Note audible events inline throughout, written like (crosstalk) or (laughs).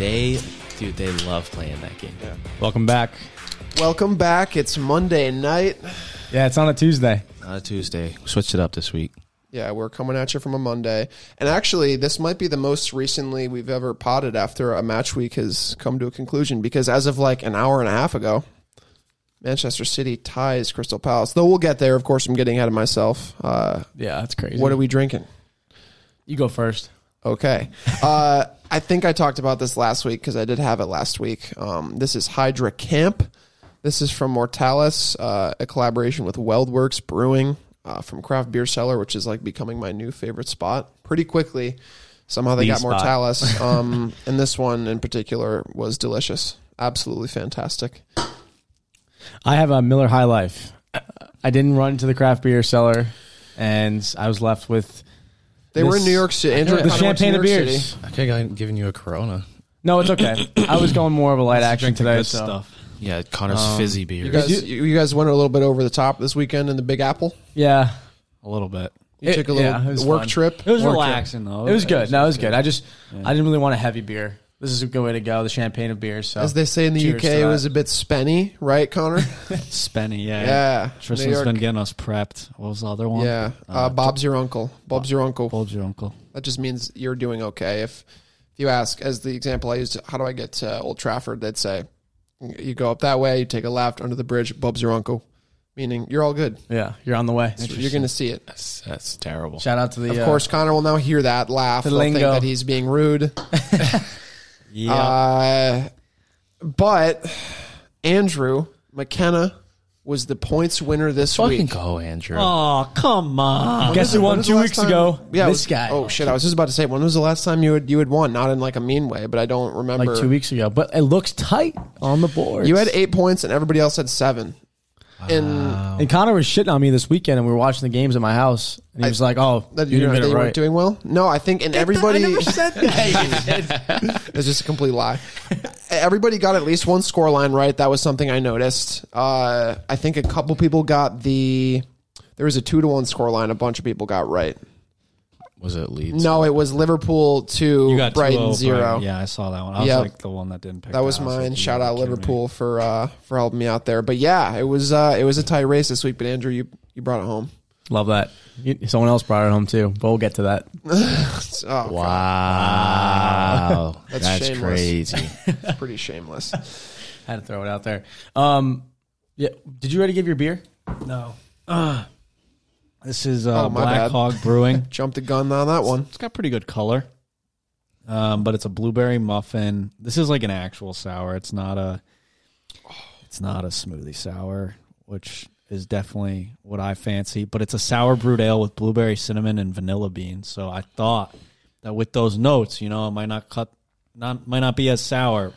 They, dude, they love playing that game. Welcome back. Welcome back. It's Monday night. Yeah, it's on a Tuesday. Not a Tuesday. Switched it up this week. Yeah, we're coming at you from a Monday. And actually, this might be the most recently we've ever potted after a match week has come to a conclusion because as of like an hour and a half ago, Manchester City ties Crystal Palace. Though we'll get there. Of course, I'm getting ahead of myself. Uh, Yeah, that's crazy. what are we drinking? You go first. Okay. (laughs) Uh, I think I talked about this last week because I did have it last week. Um, this is Hydra Camp. This is from Mortalis, uh, a collaboration with WeldWerks Brewing uh, from Craft Beer Cellar, which is like becoming my new favorite spot. Pretty quickly, somehow they The got spot. Mortalis. (laughs) Um, and this one in particular was delicious. Absolutely fantastic. I have a Miller High Life. I didn't run to the craft beer cellar, and I was left with They were in This- New York City. Andrew (laughs) the kinda went to champagne of New York beers. City. I could have given you a Corona. No, it's okay. (coughs) I was going more of a light action Drink the today. good So. stuff. Yeah, Connor's Um, fizzy beer. You guys, you, you guys went a little bit over the top this weekend in the Big Apple. Yeah, A little bit. You It- took a little yeah, it was work fun. trip. It was Worked it. relaxing though. it was good. No, it was good. I just Yeah. I didn't really want a heavy beer. This is a good way to go. The champagne of beers. So As they say in the Cheers UK, to it that. was a bit spenny, right, Connor? (laughs) Spenny, yeah. yeah. New Tristan's York. been getting us prepped. What was the other one? Yeah. Uh, Uh, Bob's your uncle. Bob's your uncle. Told your uncle. That just means you're doing okay. If if you ask, as the example I used, how do I get to Old Trafford? They'd say, you go up that way, you take a left under the bridge. Bob's your uncle, meaning you're all good. yeah, you're on the way. You're going to see it. that's, that's terrible. Shout out to the Of uh, course, Connor will now hear that laugh. The They'll think lingo. that he's being rude. (laughs) Yeah. Uh, but Andrew McKenna was the points winner this week? Fucking week. go, Andrew. oh, come on. Guess was who won two weeks time- ago? Yeah, this it- guy. Oh shit! I was just about to say, when was the last time you had you had won? Not in like a mean way, but I don't remember. like two weeks ago. But it looks tight on the board. You had eight points, and everybody else had seven. And and Connor was shitting on me this weekend, and we were watching the games at my house, and he I- was like, "Oh, that you you, didn't that get you it weren't right." doing well. No, I think, and everybody. (laughs) said that. It's just a complete lie. Everybody got at least one score line right. That was something I noticed. Uh, I think a couple people got the. There was a two to one score line. A bunch of people got right. Was it Leeds? No, it was Liverpool two, You got Brighton 2-0 zero. Brighton. Yeah, I saw that one. I was Yep. like the one that didn't pick That was I like, mine. you Shout gotta out be kidding me. Liverpool for uh, for helping me out there. But yeah, it was uh, it was a tight race this week. But Andrew, you you brought it home. Love that. You- Someone else brought it home too, but we'll get to that. (laughs) Oh, Wow. That's That's, shameless. crazy. it's pretty shameless. (laughs) Had to throw it out there. Um, yeah. Did you already give your beer? No. Uh, this is uh, Oh, my Black bad. Hog Brewing. (laughs) Jumped the gun on that one. It's got pretty good color. Um, but it's a blueberry muffin. This is like an actual sour. It's not a it's not a smoothie sour, which is definitely what I fancy, but it's a sour brewed ale with blueberry, cinnamon and vanilla beans. So I thought that with those notes, you know, it might not cut not might not be as sour.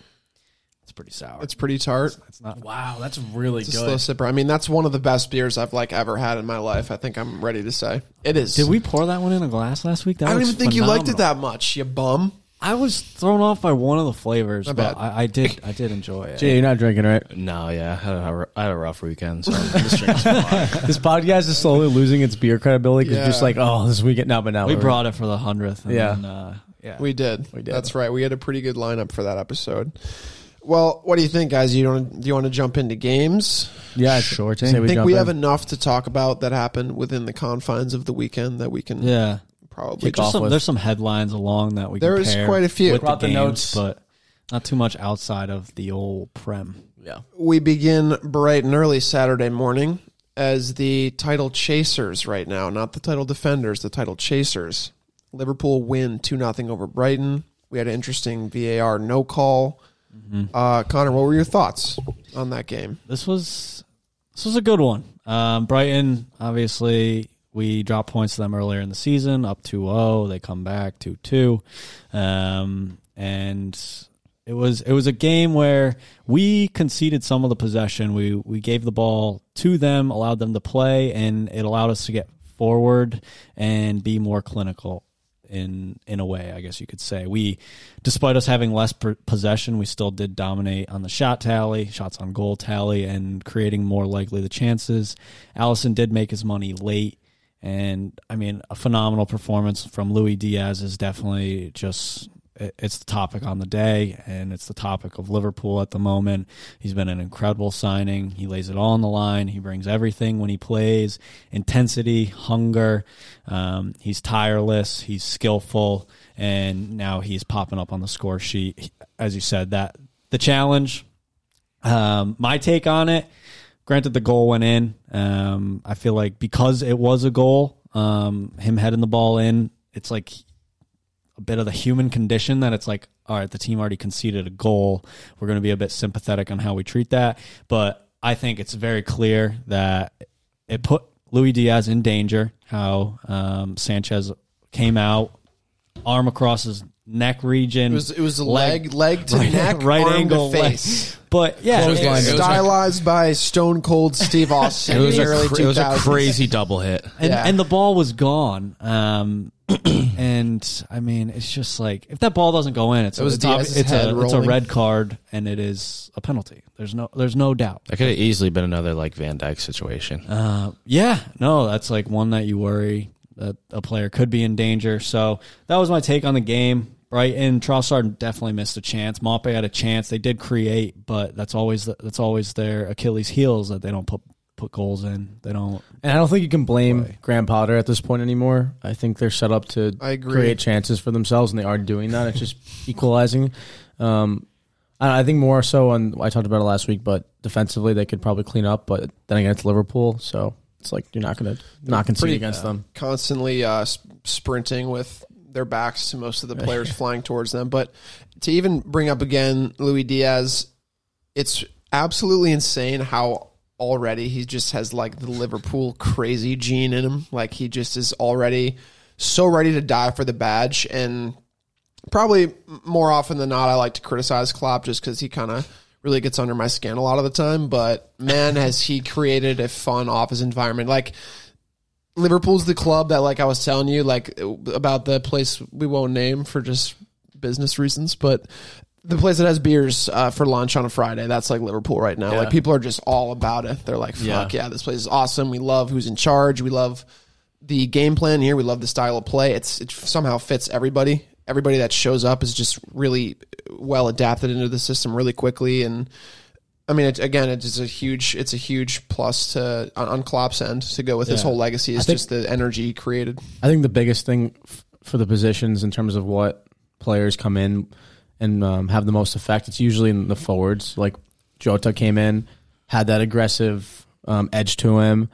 It's pretty sour. It's pretty tart. It's not Wow, that's really It's a slow good. sipper. I mean, that's one of the best beers I've like ever had in my life. I think I'm ready to say it is. Did we pour that one in a glass last week? That I don't was even think you liked it phenomenal. that much. You bum. I was thrown off by one of the flavors, My but. I, I did I did enjoy it. Jay, you're not drinking, right? No, yeah. I had a, I had a rough weekend, so I'm just drinking. (laughs) This podcast is slowly losing its beer credibility because Yeah. just like, oh, this weekend. No, but now We we're- brought it for the hundredth. Yeah. Then, uh, yeah. We did. We did. That's right. We had a pretty good lineup for that episode. Well, what do you think, guys? You don't? Do you want to jump into games? Yeah, Sure say thing. I think jump we in. have enough to talk about that happened within the confines of the weekend that we can yeah. probably. Kick off some, with. there's some headlines along that we. There can is pair quite a few. with Brought the, the games, notes. but not too much outside of the old prem. Yeah. We begin bright and early Saturday morning as the title chasers right now, not the title defenders, the title chasers. Liverpool win 2 0 over Brighton. We had an interesting VAR no call. Uh, Connor, what were your thoughts on that game? This was this was a good one. Um, Brighton, obviously, we dropped points to them earlier in the season, up 2-0. They come back 2-2. Um, and it was it was a game where we conceded some of the possession. We we gave the ball to them, allowed them to play, and it allowed us to get forward and be more clinical in in a way, I guess you could say. We, despite us having less possession, we still did dominate on the shot tally, shots on goal tally, and creating more likely the chances. Alisson did make his money late, and I mean, a phenomenal performance from Luis Diaz is definitely just. It- It's the topic on the day, and it's the topic of Liverpool at the moment. He's been an incredible signing. He lays it all on the line. He brings everything when he plays intensity, hunger. Um, he's tireless. He's skillful, and now he's popping up on the score sheet. As you said, that the challenge. Um, my take on it. Granted, the goal went in. Um, I feel like because it was a goal, um, him heading the ball in, it's like a bit of the human condition that it's like, all right, the team already conceded a goal. We're going to be a bit sympathetic on how we treat that. But I think it's very clear that it put Luis Diaz in danger. How um, Sanchez came out, arm across his neck region. It was it was a leg leg to neck, (laughs) right arm angle, to leg. face. But yeah, Close it- line. It was a- Stylized by Stone Cold Steve (laughs) Austin It was, in the a, early cr- it was a crazy double hit. and Yeah. and the ball was gone. Um, (clears throat) and I mean, it's just like if that ball doesn't go in, it's It was it's, ob- it's head a it's a red card and it is a penalty. There's no there's no doubt. That could have easily been another like Van Dijk situation. Uh, yeah, no, that's like one that you worry that a player could be in danger. So that was my take on the game. Brighton, Trossard definitely missed a chance. Maupay had a chance. They did create, but that's always the, that's always their Achilles' heels that they don't put put goals in. They don't. And I don't think you can blame Right. Graham Potter at this point anymore. I think they're set up to I agree. create chances for themselves, and they are doing that. It's just (laughs) equalizing. Um, I, I think more so on. I talked about it last week, but defensively they could probably clean up. But then again, it's Liverpool, so it's like you're not going to not concede Pretty- against them. constantly uh, sprinting with their backs to most of the players flying towards them. But to even bring up again Luis Diaz, it's absolutely insane how already he just has like the Liverpool crazy gene in him. Like he just is already so ready to die for the badge. And probably more often than not, I like to criticize Klopp just because he kind of really gets under my skin a lot of the time. But man, has he created a fun office environment. Like Liverpool's the club that, like I was telling you, like about the place we won't name for just business reasons, but the place that has beers uh, for lunch on a Friday. That's like Liverpool right now. Like people are just all about it. They're like, "Fuck yeah. this place is awesome. We love who's in charge. We love the game plan here. We love the style of play. It's it somehow fits everybody. Everybody that shows up is just really well adapted into the system really quickly and." I mean, it, again, it's a huge, it's a huge plus to on, on Klopp's end to go with his Yeah. whole legacy. Is think- just the energy he created. I think the biggest thing f- for the positions in terms of what players come in and um, have the most effect, it's usually in the forwards. Like Jota came in, had that aggressive um, edge to him,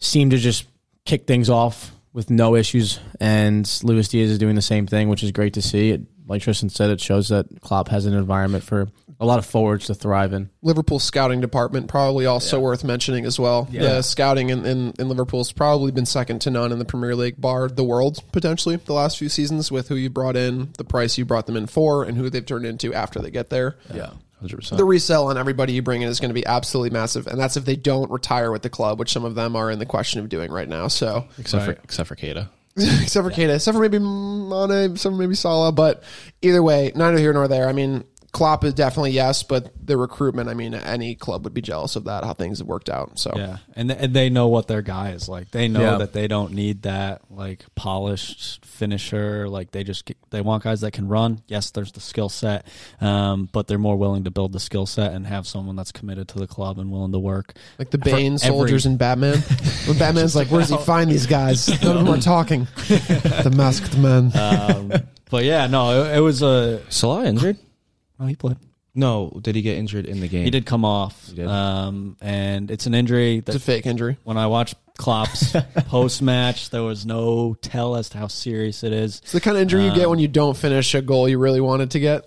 seemed to just kick things off with no issues. And Luis Diaz is doing the same thing, which is great to see. It, like Tristan said, it shows that Klopp has an environment for a lot of forwards to thrive in. Liverpool scouting department probably also worth mentioning as well. The scouting in, in, in Liverpool's probably been second to none in the Premier League, bar the world potentially the last few seasons with who you brought in, the price you brought them in for, and who they've turned into after they get there. Yeah, hundred percent. The resale on everybody you bring in is going to be absolutely massive, and that's if they don't retire with the club, which some of them are in the question of doing right now. So Except for except for Keita. (laughs) except for Keita, except for maybe Mane, except for maybe Salah. But either way, neither here nor there. I mean, Klopp is definitely yes, but the recruitment, I mean, any club would be jealous of that, how things have worked out. So Yeah, and th- and they know what their guy is like. They know Yeah. that they don't need that like polished finisher. Like they just get- they want guys that can run. Yes, there's the skill set, um, but they're more willing to build the skill set and have someone that's committed to the club and willing to work. like the Bane For every- soldiers in Batman. When Batman's like, where does he (laughs) find these guys? None of them are talking. (laughs) the masked man. Um, but yeah, no, it, it was a. Salah injured. Oh, he played. No, did he get injured in the game? He did come off, did? um, and it's an injury It's a fake injury. when I watched Klopp's (laughs) post match, there was no tell as to how serious it is. It's the kind of injury you get when you don't finish a goal you really wanted to get.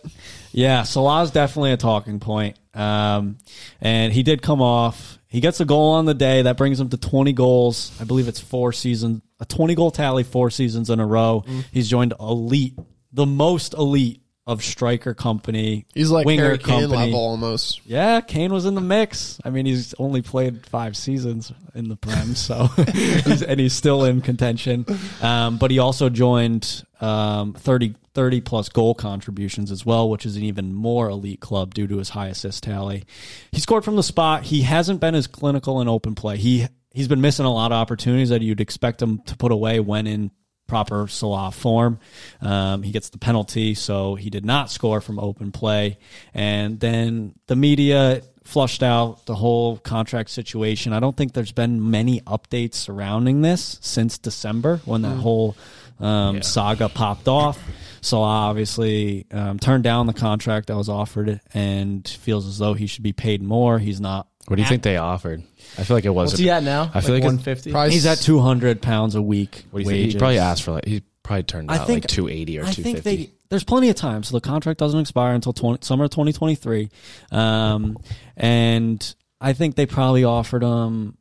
Yeah, Salah's definitely a talking point. Um, and he did come off. He gets a goal on the day that brings him to 20 goals. I believe it's four seasons, a 20 goal tally, four seasons in a row. He's joined elite, the most elite of striker company. He's like winger Harry Kane company. level almost. Yeah, Kane was in the mix. I mean, he's only played five seasons in the Prem, so (laughs) he's, and he's still in contention. Um, but he also joined um, 30, 30 plus goal contributions as well, which is an even more elite club due to his high assist tally. He scored from the spot. He hasn't been as clinical in open play. He he's been missing a lot of opportunities that you'd expect him to put away when in proper Salah form. Um, he gets the penalty, so he did not score from open play. And then the media flushed out the whole contract situation. I don't think there's been many updates surrounding this since December when that whole um, saga popped off. Salah obviously um, turned down the contract that was offered and feels as though he should be paid more. He's not. What do you think they offered? I feel like it was. What's he at now? I feel like it's- 150. Price- He's at 200 pounds a week. What do you think? He wages. probably asked for like he probably turned I out think- like two eighty or I two think fifty. they there's plenty of time, so the contract doesn't expire until 20, summer 2023, um, and I think they probably offered him,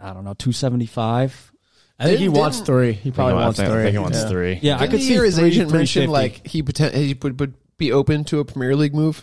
I don't know, 275. I think he Didn't- wants three. He probably I wants think, three. I think he wants Yeah. three. Yeah, I Didn't could see his three- agent mention 350. like he poten- he would, would be open to a Premier League move.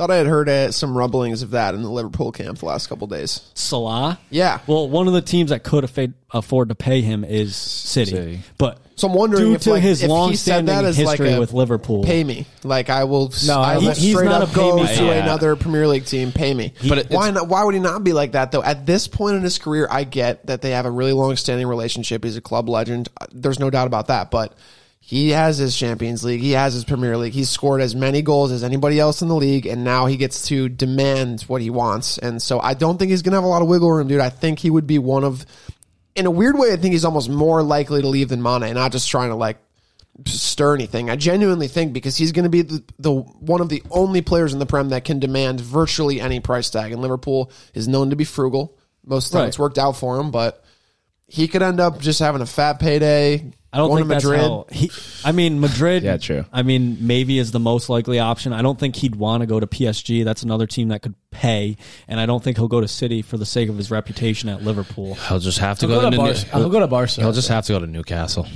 Thought I had heard uh, some rumblings of that in the Liverpool camp the last couple days. Salah. Yeah, Well, one of the teams that could afford, afford to pay him is City, City. but so I'm wondering due if to like, his if he said long-standing that as like history a with Liverpool, pay me, like I will. No, I he- will he's straight not up a go me. to Yeah. another Premier League team, pay me. But it- why not? Why would he not be like that though? At this point in his career, I get that they have a really long-standing relationship. He's a club legend. There's no doubt about that, but. He has his Champions League. He has his Premier League. He's scored as many goals as anybody else in the league, and now he gets to demand what he wants. And so I don't think he's going to have a lot of wiggle room, dude. I think he would be one of, in a weird way, I think he's almost more likely to leave than Mane. Not just trying to like stir anything. I genuinely think because he's going to be the, the one of the only players in the Prem that can demand virtually any price tag. And Liverpool is known to be frugal. Most of the time, Right. it's worked out for him, but he could end up just having a fat payday. I don't going think to that's Madrid. how he. I mean, Madrid. (laughs) Yeah, true. I mean, maybe is the most likely option. I don't think he'd want to go to PSG. That's another team that could pay, and I don't think he'll go to City for the sake of his reputation at Liverpool. He'll just have to He'll go, go to to Barca. New- He'll go to Barca. He'll just have to go to Newcastle.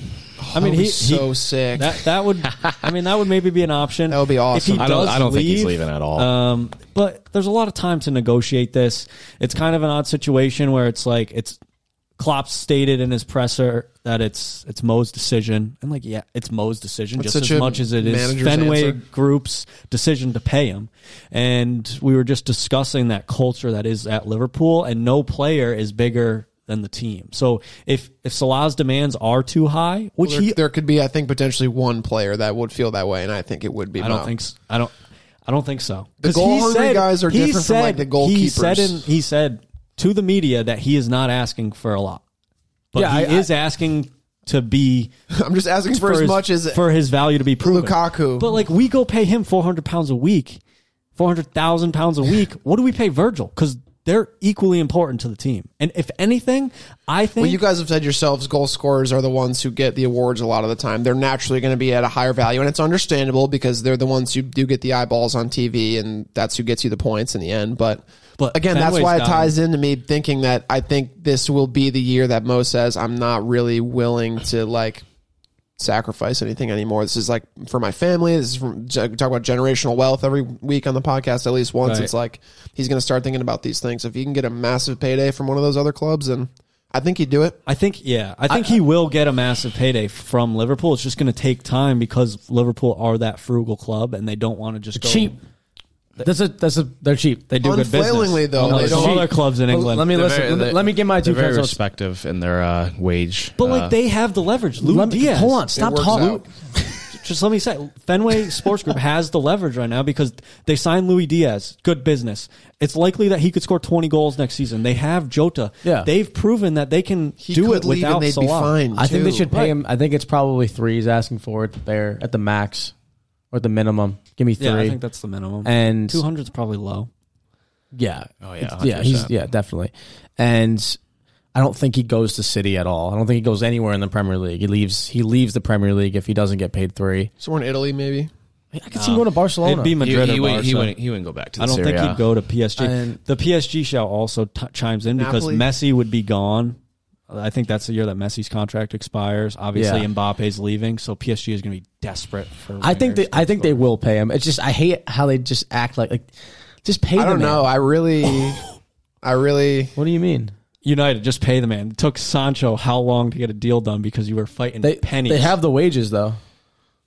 I mean, That would he, so he sick. that that would. I mean, that would maybe be an option. That would be awesome. If he I don't- does I don't think he's leave, leaving at all. Um, but there's a lot of time to negotiate this. It's kind of an odd situation where it's like it's Klopp stated in his presser that it's it's Mo's decision, and like yeah, it's Mo's decision That's just as much as it is Fenway answer. Group's decision to pay him. And we were just discussing that culture that is at Liverpool, and no player is bigger than the team. So if if Salah's demands are too high, which there, he there could be, I think, potentially one player that would feel that way, and I think it would be. I don't Mo. think s- I don't I don't think so. The goal hungry said- guys are different from, like, said- the He said in, he said to the media that he is not asking for a lot, but Yeah, he I- is asking to be (laughs) I'm just asking for, as his, much as for his value to be proven. Lukaku. But like we go pay him four hundred pounds a week, four hundred thousand pounds a (laughs) week. What do we pay Virgil? Because they're equally important to the team. And if anything, I think Well, you guys have said yourselves, goal scorers are the ones who get the awards a lot of the time. They're naturally going to be at a higher value, and it's understandable because they're the ones who do get the eyeballs on TV, and that's who gets you the points in the end. But, But again, that's Fenway's why it ties into me thinking that I think this will be the year that Mo says I'm not really willing to like sacrifice anything anymore. This is like for my family. This is from talk about generational wealth every week on the podcast at least once. Right. It's like he's going to start thinking about these things. If he can get a massive payday from one of those other clubs, then I think he'd do it. I think, yeah, I think he will get a massive payday from Liverpool. It's just going to take time because Liverpool are that frugal club and they don't want to just go cheap. That's a that's a they're cheap. They do good business. Unfailingly, though, unlike they don't- other clubs in England. Let me listen. very- let, me, they- let me get my two They're very cents. respective in their uh, wage. but uh, like they have the leverage. Lou Let me, Diaz. hold on, stop works talking. out. (laughs) Just let me say, Fenway Sports Group has the leverage right now because they signed Luis Diaz. Good business. It's likely that he could score 20 goals next season. They have Jota. Yeah. They've proven that they can He do could it leave without and they'd Salah. fine. I think they too. should pay Right. him. I think it's probably three he's asking for it there at the max, or the minimum. Give me three. Yeah, I think that's the minimum. and Two hundred is probably low. yeah, Oh yeah, yeah, he's 100%. yeah, definitely. And I don't think he goes to City at all. I don't think he goes anywhere in the Premier League. He leaves. He leaves the Premier League if he doesn't get paid three. Somewhere in Italy, maybe. I could see him going to Barcelona. It'd be He, Madrid he, or wouldn't, he, wouldn't, he wouldn't go back to the I don't Serie think he'd go to PSG. And- the PSG show also t- chimes in because Napoli. Messi would be gone. I think that's the year that Messi's contract expires. Obviously, Yeah. Mbappe's leaving, so PSG is going to be desperate for. I think they. I to think they will pay him. It's just I hate how they just act like like just pay. I the don't man. know. I really, (laughs) I really. What do you mean? United just pay the man. It took Sancho how long to get a deal done because you were fighting They pennies. They have the wages though.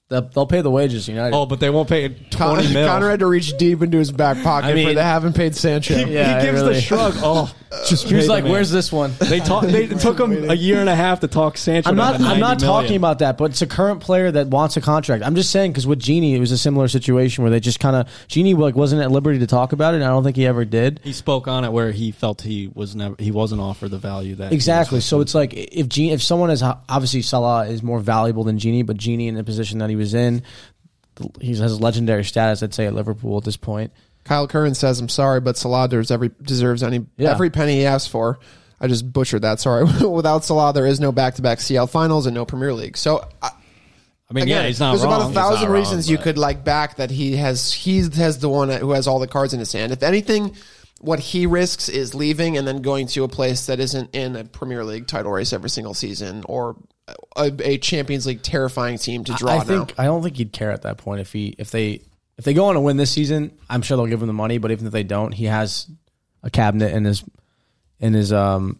They'll, they'll pay the wages. United. oh, but they won't pay Con- twenty mil. Connor had to reach deep into his back pocket I mean- for they haven't paid Sancho. he, Yeah, he gives really. the shrug. (laughs) Oh, just he was like, man. "Where's this one?" They talk. They (laughs) took him a year and a half to talk Sancho. I'm not. I'm not talking million. about that, but it's a current player that wants a contract. I'm just saying because with Gini, it was a similar situation where they just kind of Gini like wasn't at liberty to talk about it. and I don't think he ever did. He spoke on it where he felt he was never he wasn't offered the value that he was Exactly. So it's like if Gini, if someone is obviously Salah is more valuable than Gini, but Gini in the position that he was in, he has legendary status. I'd say at Liverpool at this point. Kyle Curran says, "I'm sorry, but Salah deserves every deserves any Yeah. every penny he asked for." I just butchered that. Sorry. (laughs) Without Salah, there is no back-to-back CL finals and no Premier League. So I, I mean, again, yeah, he's not there's wrong. about a thousand not wrong, reasons you could like back that he has. He has the one who has all the cards in his hand. If anything, what he risks is leaving and then going to a place that isn't in a Premier League title race every single season or a, a Champions League terrifying team to draw I now. think I don't think he'd care at that point if he if they if they go on to win this season. I'm sure they'll give him the money, but even if they don't, he has a cabinet in his in his um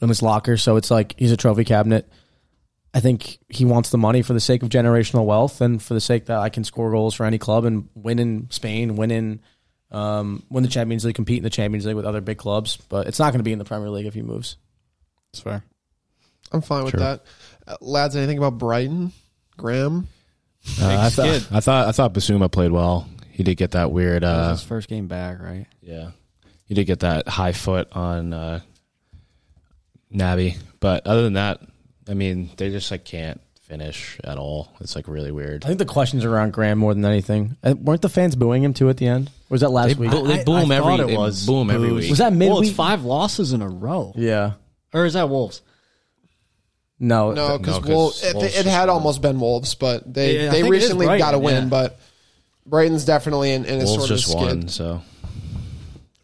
in his locker. So it's like he's a trophy cabinet. I think he wants the money for the sake of generational wealth and for the sake that I can score goals for any club and win in Spain, win in um, win the Champions League, compete in the Champions League with other big clubs. But it's not going to be in the Premier League if he moves. That's fair. I'm fine with Sure. that. Uh, lads, anything about Brighton? Graham? Uh, I, Big thought, skid. I thought I thought Bissouma played well. He did get that weird. That was Uh, his first game back, right? yeah, he did get that high foot on uh, Naby. But other than that, I mean, they just like can't finish at all. It's like really weird. I think the questions are around Graham more than anything. Uh, weren't the fans booing him too at the end? Or was that last They week? boo- they boo him every- thought they boo him every booze. week. Was that Well, midweek? it's five losses in a row. yeah. Or is that Wolves? No. No, because no, 'cause Wolves, it, it had almost been Wolves, but they Yeah, I they think it is recently Brighton, got a win. yeah. But Brighton's definitely in, in a Wolves sort of just skid. won, so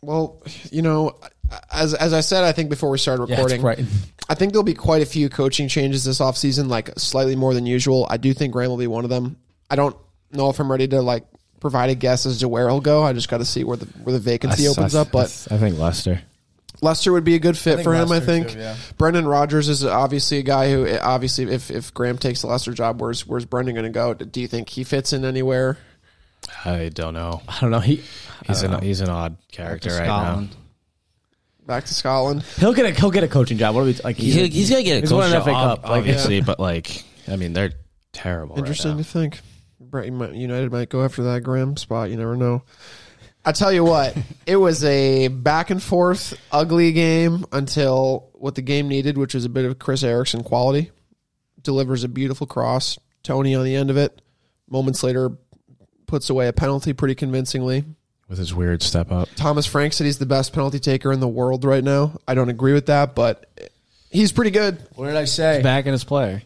Well, you know, as as I said, I think before we started it's recording, Brighton. I think there'll be quite a few coaching changes this offseason, like slightly more than usual. I do think Graham will be one of them. I don't know if I'm ready to like provide a guess as to where he'll go. I just got to see where the where the vacancy I- opens I- up. But I think Leicester. Leicester would be a good fit for him. I Leicester think. too, yeah. Brendan Rodgers is obviously a guy who obviously if if Graham takes the Leicester job, where's where's Brendan going to go? Do you think he fits in anywhere? I don't know. I don't know. He He's an know. he's an odd character right Scotland. Back to Scotland. he'll get a he'll get a coaching job. What are we like? now. He, he's gonna get a he's coach won an job, FA Cup, ob- like- obviously, but like I mean, they're terrible. right Interesting now. to think. United might go after that Graham spot. You never know. I tell you what, (laughs) it was a back and forth, ugly game until what the game needed, which was a bit of Chris Eriksen quality. Delivers a beautiful cross. Toney on the end of it. Moments later, puts away a penalty pretty convincingly. with his weird step up. Thomas Frank said he's the best penalty taker in the world right now. I don't agree with that, but he's pretty good. What did I say? He's back in his play.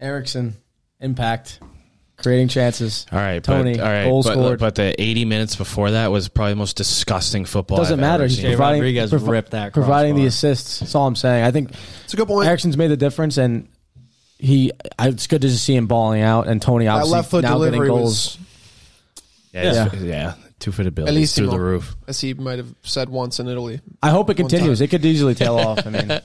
Eriksen, impact, creating chances. All right, Toney, but, all right, goal but, scored. but the 80 minutes before that was probably the most disgusting football. Doesn't I've matter. ever He's seen. Providing, Rodriguez provi- ripped that providing the assists. That's all I'm saying. I think It's a good point. Eriksen's made the difference, and he. I, it's good to just see him balling out, and Toney That obviously left foot now getting goals. was, Yeah, yeah. yeah two foot ability least through the roof. as he might have said once in Italy. I hope it One continues. It could easily tail off. I mean, (laughs)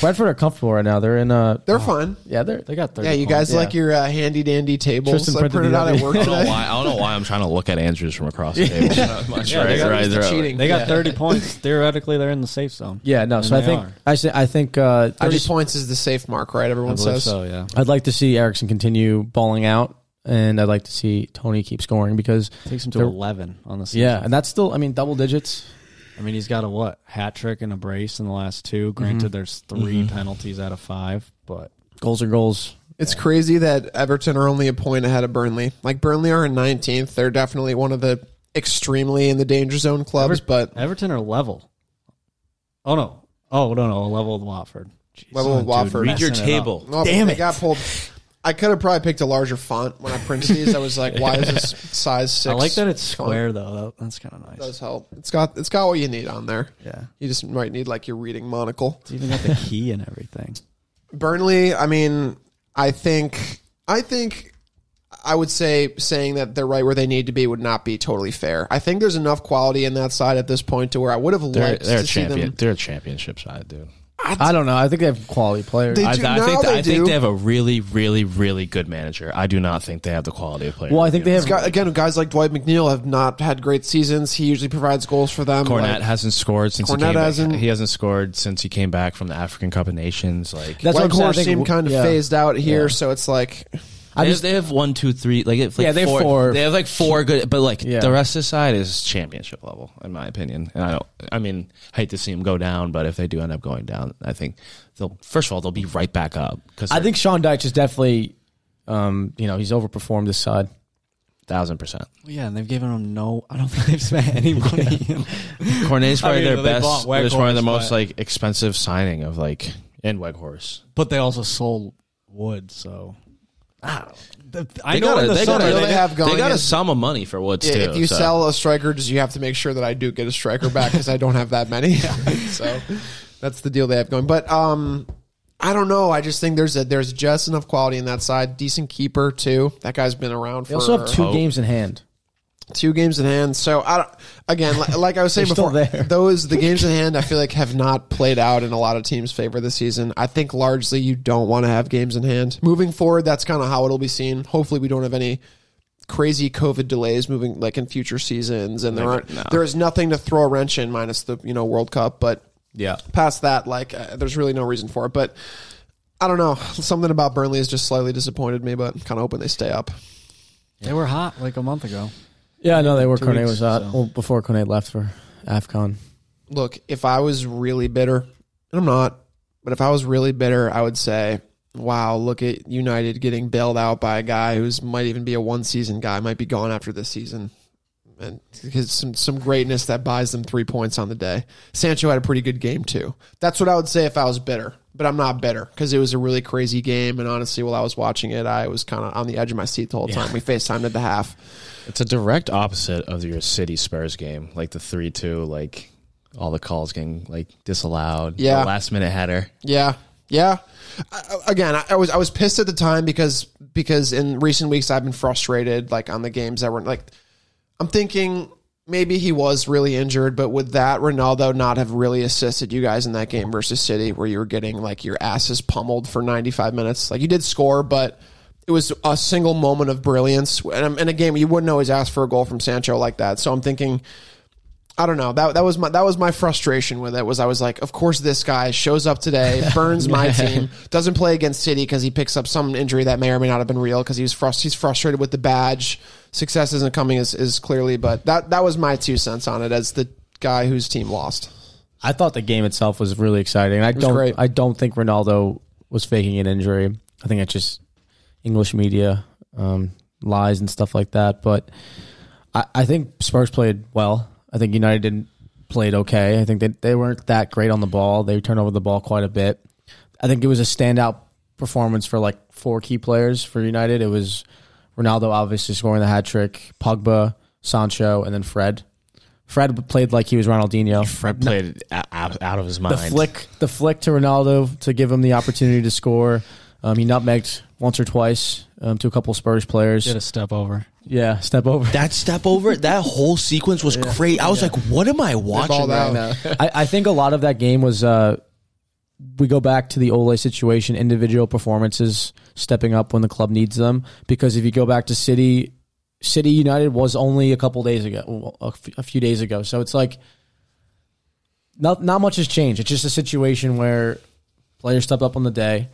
Brentford are comfortable right now. They're in. Uh, They're fine. yeah, they're They got 30 Yeah, you guys points. like your uh, handy dandy tables Tristan I printed printed it out out. at work I don't know today. why. I don't know why I'm trying to look at Andrews from across the (laughs) table. Much Yeah, they right, got right, used to cheating. They got Yeah. 30 (laughs) points. Theoretically, they're in the safe zone. yeah. No, so I they think are. I say I think uh, I 30 just points is the safe mark, right? I Everyone believe says. so, yeah. I'd like to see Eriksen continue balling out, and I'd like to see Toney keep scoring because Takes him to They're- 11 on the season. yeah, and that's still I mean double digits. I mean, he's got a what? Hat trick and a brace in the last two. Granted, mm-hmm. there's 3 mm-hmm. penalties out of five, but Goals are goals. It's crazy that Everton are only a point ahead of Burnley. Like Burnley are in 19th. They're definitely one of the extremely in the danger zone clubs, Ever- but Everton are level. Oh no! Oh no! No, level with Watford. Jeez. level with Watford. Read your Messing it up. table. No, but Damn they it. got pulled. (laughs) I could have probably picked a larger font when I printed these. I was like, why is this (laughs) size six? I like that it's square though. That, that's kind of It nice. does help. It's got it's got what you need on there. Yeah, You just might need like your reading monocle. it's even got the key and everything. (laughs) Burnley, I mean, I think I think I would say saying that they're right where they need to be would not be totally fair. I think there's enough quality in that side at this point to where I would have They're, liked they're a to see champion. them. They're a championship side, dude. I don't know. I think they have quality players. They I, do- I now think they I think they have a really, really, really good manager. I do not think they have the quality of player. well, I think they have. Got- again, guys like Dwight McNeil have not had great seasons. He usually provides goals for them. Cornet Like, hasn't scored since Cornet he came hasn't- back. He hasn't scored since he came back from the African Cup of Nations. Like That's what I'm saying. I Weghorst think- seemed kind of yeah. phased out here, Yeah. so it's like I they, just have, they have one, two, three. Like, it's like Yeah, they have four, four. They have like four good, but like Yeah. the rest of the side is championship level, in my opinion. And I don't. I mean, I hate to see them go down, but if they do end up going down, I think they'll. First of all, they'll be right back up because I think Sean Dyche is definitely, um, you know, he's overperformed this side. thousand percent. Well, yeah, and they've given him no. I don't (laughs) think they've spent any money. (laughs) Cornet's probably I mean, their best. bought It's probably the most but- like expensive signing of like in Weghorst. but they also sold Wood, so. I They know got in a, the they got summer they they, have going got a sum of money for Woods yeah, too. if you so. sell a striker, just you have to make sure that I do get a striker back because I don't have that many. (laughs) (laughs) so that's the deal they have going. But um, I don't know. I just think there's a there's just enough quality in that side. Decent keeper too. That guy's been around They for also have two Hope. games in hand. Two games in hand. So I don't, again, li- like I was (laughs) saying before, there. those the (laughs) games in hand I feel like have not played out in a lot of teams' favor this season. I think largely you don't want to have games in hand. Moving forward, that's kind of how it'll be seen. Hopefully, we don't have any crazy COVID delays moving like in future seasons, and there Maybe- aren't no. there is nothing to throw a wrench in minus the you know World Cup, but Yeah. past that, like uh, there's really no reason for it. But I don't know, something about Burnley has just slightly disappointed me, but kind of hoping they stay up. They were hot like a month ago. Yeah, no, they were. Cornet weeks, was out so. well, before Cornet left for AFCON. look, if I was really bitter, and I'm not, but if I was really bitter, I would say, wow, look at United getting bailed out by a guy who's might even be a one season guy, might be gone after this season. And some some greatness that buys them three points on the day. Sancho had a pretty good game too. That's what I would say if I was bitter, but I'm not bitter because it was a really crazy game. And honestly, while I was watching it, I was kind of on the edge of my seat the whole time. We FaceTimed at the half. It's a direct opposite of your City Spurs game, like the three two, like all the calls getting like disallowed. Yeah. last minute header. Yeah, yeah. I, again, I, I was I was pissed at the time because because in recent weeks I've been frustrated like on the games that weren't like. I'm thinking maybe he was really injured, but would that Ronaldo not have really assisted you guys in that game versus City, where you were getting like your asses pummeled for 95 minutes? Like you did score, but it was a single moment of brilliance. And in a game, you wouldn't always ask for a goal from Sancho like that. So I'm thinking. I don't know. That that was my that was my frustration with it. Was I was like, of course this guy shows up today, (laughs) burns my team, doesn't play against City because he picks up some injury that may or may not have been real because he was frust- he's frustrated with the badge. Success isn't coming as, as clearly, but that that was my two cents on it as the guy whose team lost. I thought the game itself was really exciting. I don't. great. I don't think Ronaldo was faking an injury. I think it just English media um, lies and stuff like that. But I, I think Spurs played well. I think United didn't played okay. I think they they weren't that great on the ball. They turned over the ball quite a bit. I think it was a standout performance for like four key players for United. It was Ronaldo obviously scoring the hat trick, Pogba, Sancho, and then Fred. Fred played like he was Ronaldinho. Fred played a- out, out of his mind. The flick, the flick to Ronaldo to give him the opportunity to score. Um, he nutmegged once or twice um, to a couple Spurs players. Did a step over. Yeah, step over. That step over, that whole sequence was great. I was like, what am I watching right out. now? (laughs) I, I think a lot of that game was. Uh, we go back to the Ole situation, individual performances stepping up when the club needs them. Because if you go back to City, City United was only a couple days ago, a few days ago. So it's like not not much has changed. It's just a situation where players step up on the day.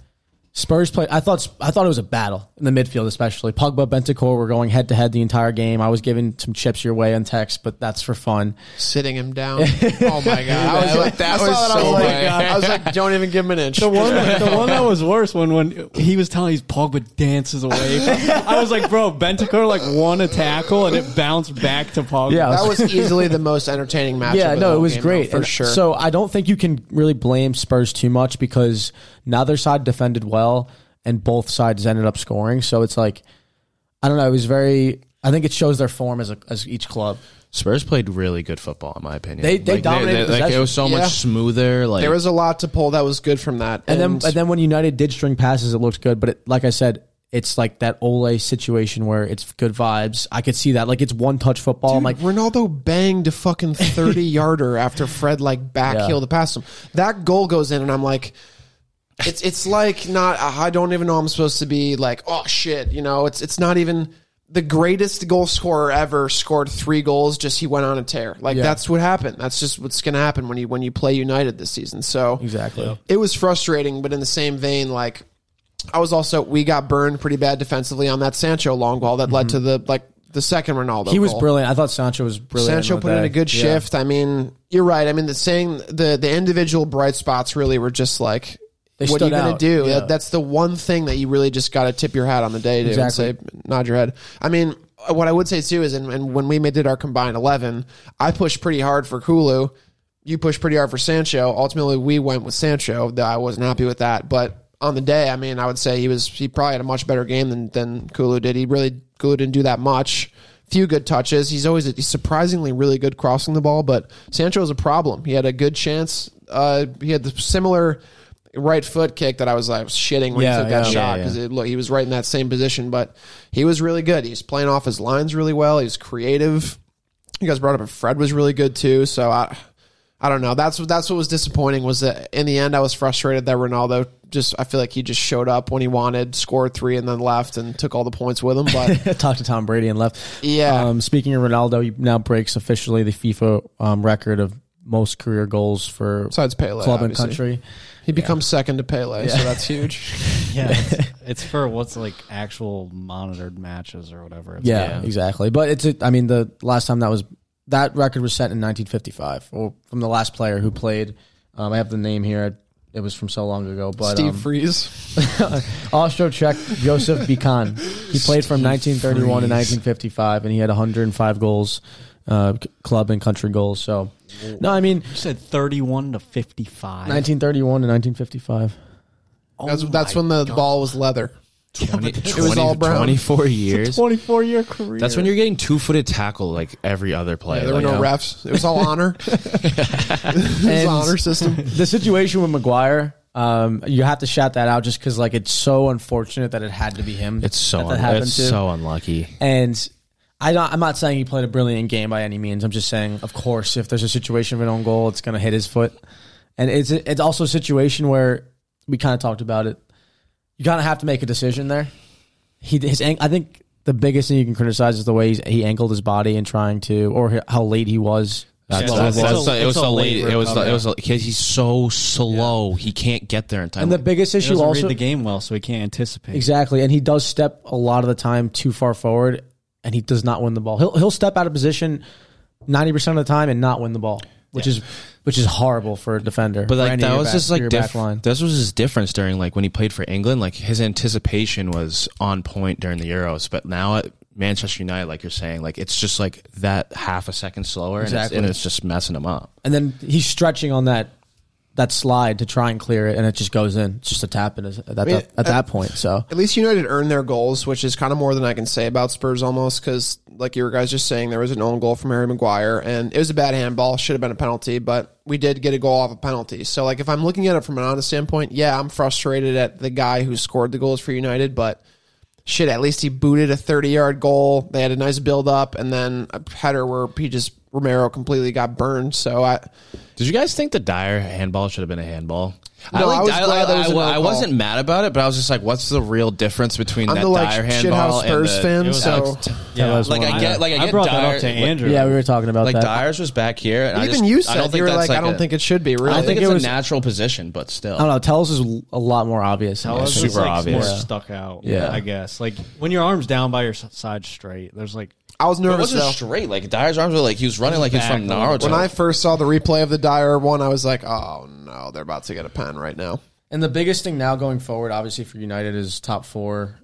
Spurs played. I thought I thought it was a battle in the midfield, especially Pogba, Bentancur were going head to head the entire game. I was giving some chips your way on text, but that's for fun. Sitting him down. (laughs) oh my god! I was like, that I was saw that, I so was like, bad. I was like, don't even give him an inch. The one, the one that was (laughs) worse when when he was telling his Pogba dances away. I was like, bro, Bentancur like won a tackle and it bounced back to Pogba. Yeah, that was easily the most entertaining match. yeah, of the no, it was great though, for And sure. So I don't think you can really blame Spurs too much because neither side defended well, and both sides ended up scoring. So it's like I don't know. It was very. I think it shows their form as a, as each club. Spurs played really good football, in my opinion. They- they dominated like it was so Yeah. much smoother. Like there was a lot to pull that was good from that. And, then and then when United did string passes, it looked good. But it, like I said, it's like that Ole situation where it's good vibes. I could see that. Like it's one touch football. I'm like, Ronaldo banged a fucking 30 (laughs) yarder after Fred like backheeled Yeah. past him. That goal goes in and I'm like it's it's like not I don't even know I'm supposed to be like oh shit, you know, it's it's not even the greatest goal scorer ever scored 3 goals just he went on a tear. Like Yeah. that's what happened. That's just what's going to happen when you when you play United this season. So exactly. it was frustrating, but in the same vein, like I was also we got burned pretty bad defensively on that Sancho long ball that led to the like the second Ronaldo. Mm-hmm. He was goal. brilliant. I thought Sancho was brilliant. Sancho on the put in day. a good Yeah. shift. I mean, you're right. I mean, the saying the the individual bright spots really were just like. They what are you going to do? Yeah. That, that's the one thing that you really just got to tip your hat on the day to Exactly. and say, nod your head. I mean, what I would say too is, and, and when we made- did our combined 11, I pushed pretty hard for Kulu. You pushed pretty hard for Sancho. Ultimately, we went with Sancho. Though I wasn't happy with that. But on the day, I mean, I would say he was, he probably had a much better game than, than Kulu did. He really, Kulu didn't do that much few good touches. He's always he's surprisingly really good crossing the ball, but Sancho is a problem. He had a good chance. Uh, he had the similar right foot kick that I was like shitting when Yeah, he took that yeah. shot Yeah, because look he was right in that same position, but he was really good. He's playing off his lines really well. He's creative. You guys brought up Fred was really good too. So I. I don't know. That's what that's what was disappointing was that in the end I was frustrated that Ronaldo just I feel like he just showed up when he wanted, scored three, and then left and took all the points with him. But (laughs) Talked to Tom Brady and left. Yeah. Um, speaking of Ronaldo, he now breaks officially the FIFA um, record of most career goals for besides Pele, club and country. He becomes second to Pele, so that's huge. (laughs) yeah. (laughs) It's, it's for what's like actual monitored matches or whatever. It's Yeah, exactly. But it's, a, I mean, the last time that was that record was set in 1955, or from the last player who played. Um, I have the name here. It was from so long ago, but Steve um, Freeze. (laughs) Austro-Czech Josef Bican. He played from 1931 to 1955, and he had 105 goals, uh, c- club and country goals. So, no, I mean You said 31 to 55. 1931 to 1955. Oh That's that's my when the God. ball was leather. 20, (laughs) It was all brown. 24 years. (laughs) 24 year career. That's when you're getting two footed tackle like every other player. Yeah, there were Like, no yeah. refs. It was all honor. (laughs) it was And- honor system. the situation with Maguire, um, you have to shout that out just because like it's so unfortunate that it had to be him. It's so that, that un- happened it's to. so unlucky. And I don't, I'm not saying he played a brilliant game by any means. I'm just saying, of course, if there's a situation of an own goal, it's going to hit his foot. And it's it's also a situation where we kind of talked about it. You kind of have to make a decision there. He his I think the biggest thing you can criticize is the way he's, he angled his body in trying to, or how late he was. That's, Yeah, that's, it's a- it was it's a so late. late It was recovery. it was because he's so slow. He can't get there in time. And the biggest issue doesn't also read the game well, so he can't anticipate. Exactly, and he does step a lot of the time too far forward, and he does not win the ball. He'll he'll step out of position ninety percent of the time and not win the ball, which is which is horrible for a defender. But like that was back- just like diff- line. this was his difference during like when he played for England. Like his anticipation was on point during the Euros, but now at Manchester United, like you're saying, like it's just like that half a second slower, Exactly. and, it's, and it's just messing him up. and then he's stretching on that that slide to try and clear it, and it just goes in. It's just a tap in at, that, mean, at that uh, point. So At least United earned their goals, which is kind of more than I can say about Spurs almost because, like you were guys just saying, there was an own goal from Harry Maguire and it was a bad handball. Should have been a penalty, but we did get a goal off a penalty. So, like, if I'm looking at it from an honest standpoint, yeah, I'm frustrated at the guy who scored the goals for United, but shit, at least he booted a 30 yard goal. They had a nice build up and then a header where he just, Romero completely got burned. So, I, Did you guys think the Dier handball should have been a handball? No, I was glad that was a no I call. wasn't mad about it, but I was just like, what's the real difference between I'm that the like Dier handball and Spurs the, fan, it was so Alex- Yeah, was like one I of get, mine. like I get brought that Dier, up to like- Andrew. Yeah, we were talking about Like that. Dyers was back here, and I even just, you I said don't you were that's like, "I don't think it should be. Really, I don't think think it's it a natural position, but still. I don't know. Telles is a lot more obvious. That was super obvious. More stuck out. Yeah. I guess like when your arms down by your side straight. There's like I was It nervous wasn't though. straight. Like Dier's arms were like he was running like he was from Back a Naruto. When I first saw the replay of the Dier one, I was like, oh no, they're about to get a pen right now. And the biggest thing now going forward, obviously for United, is top four.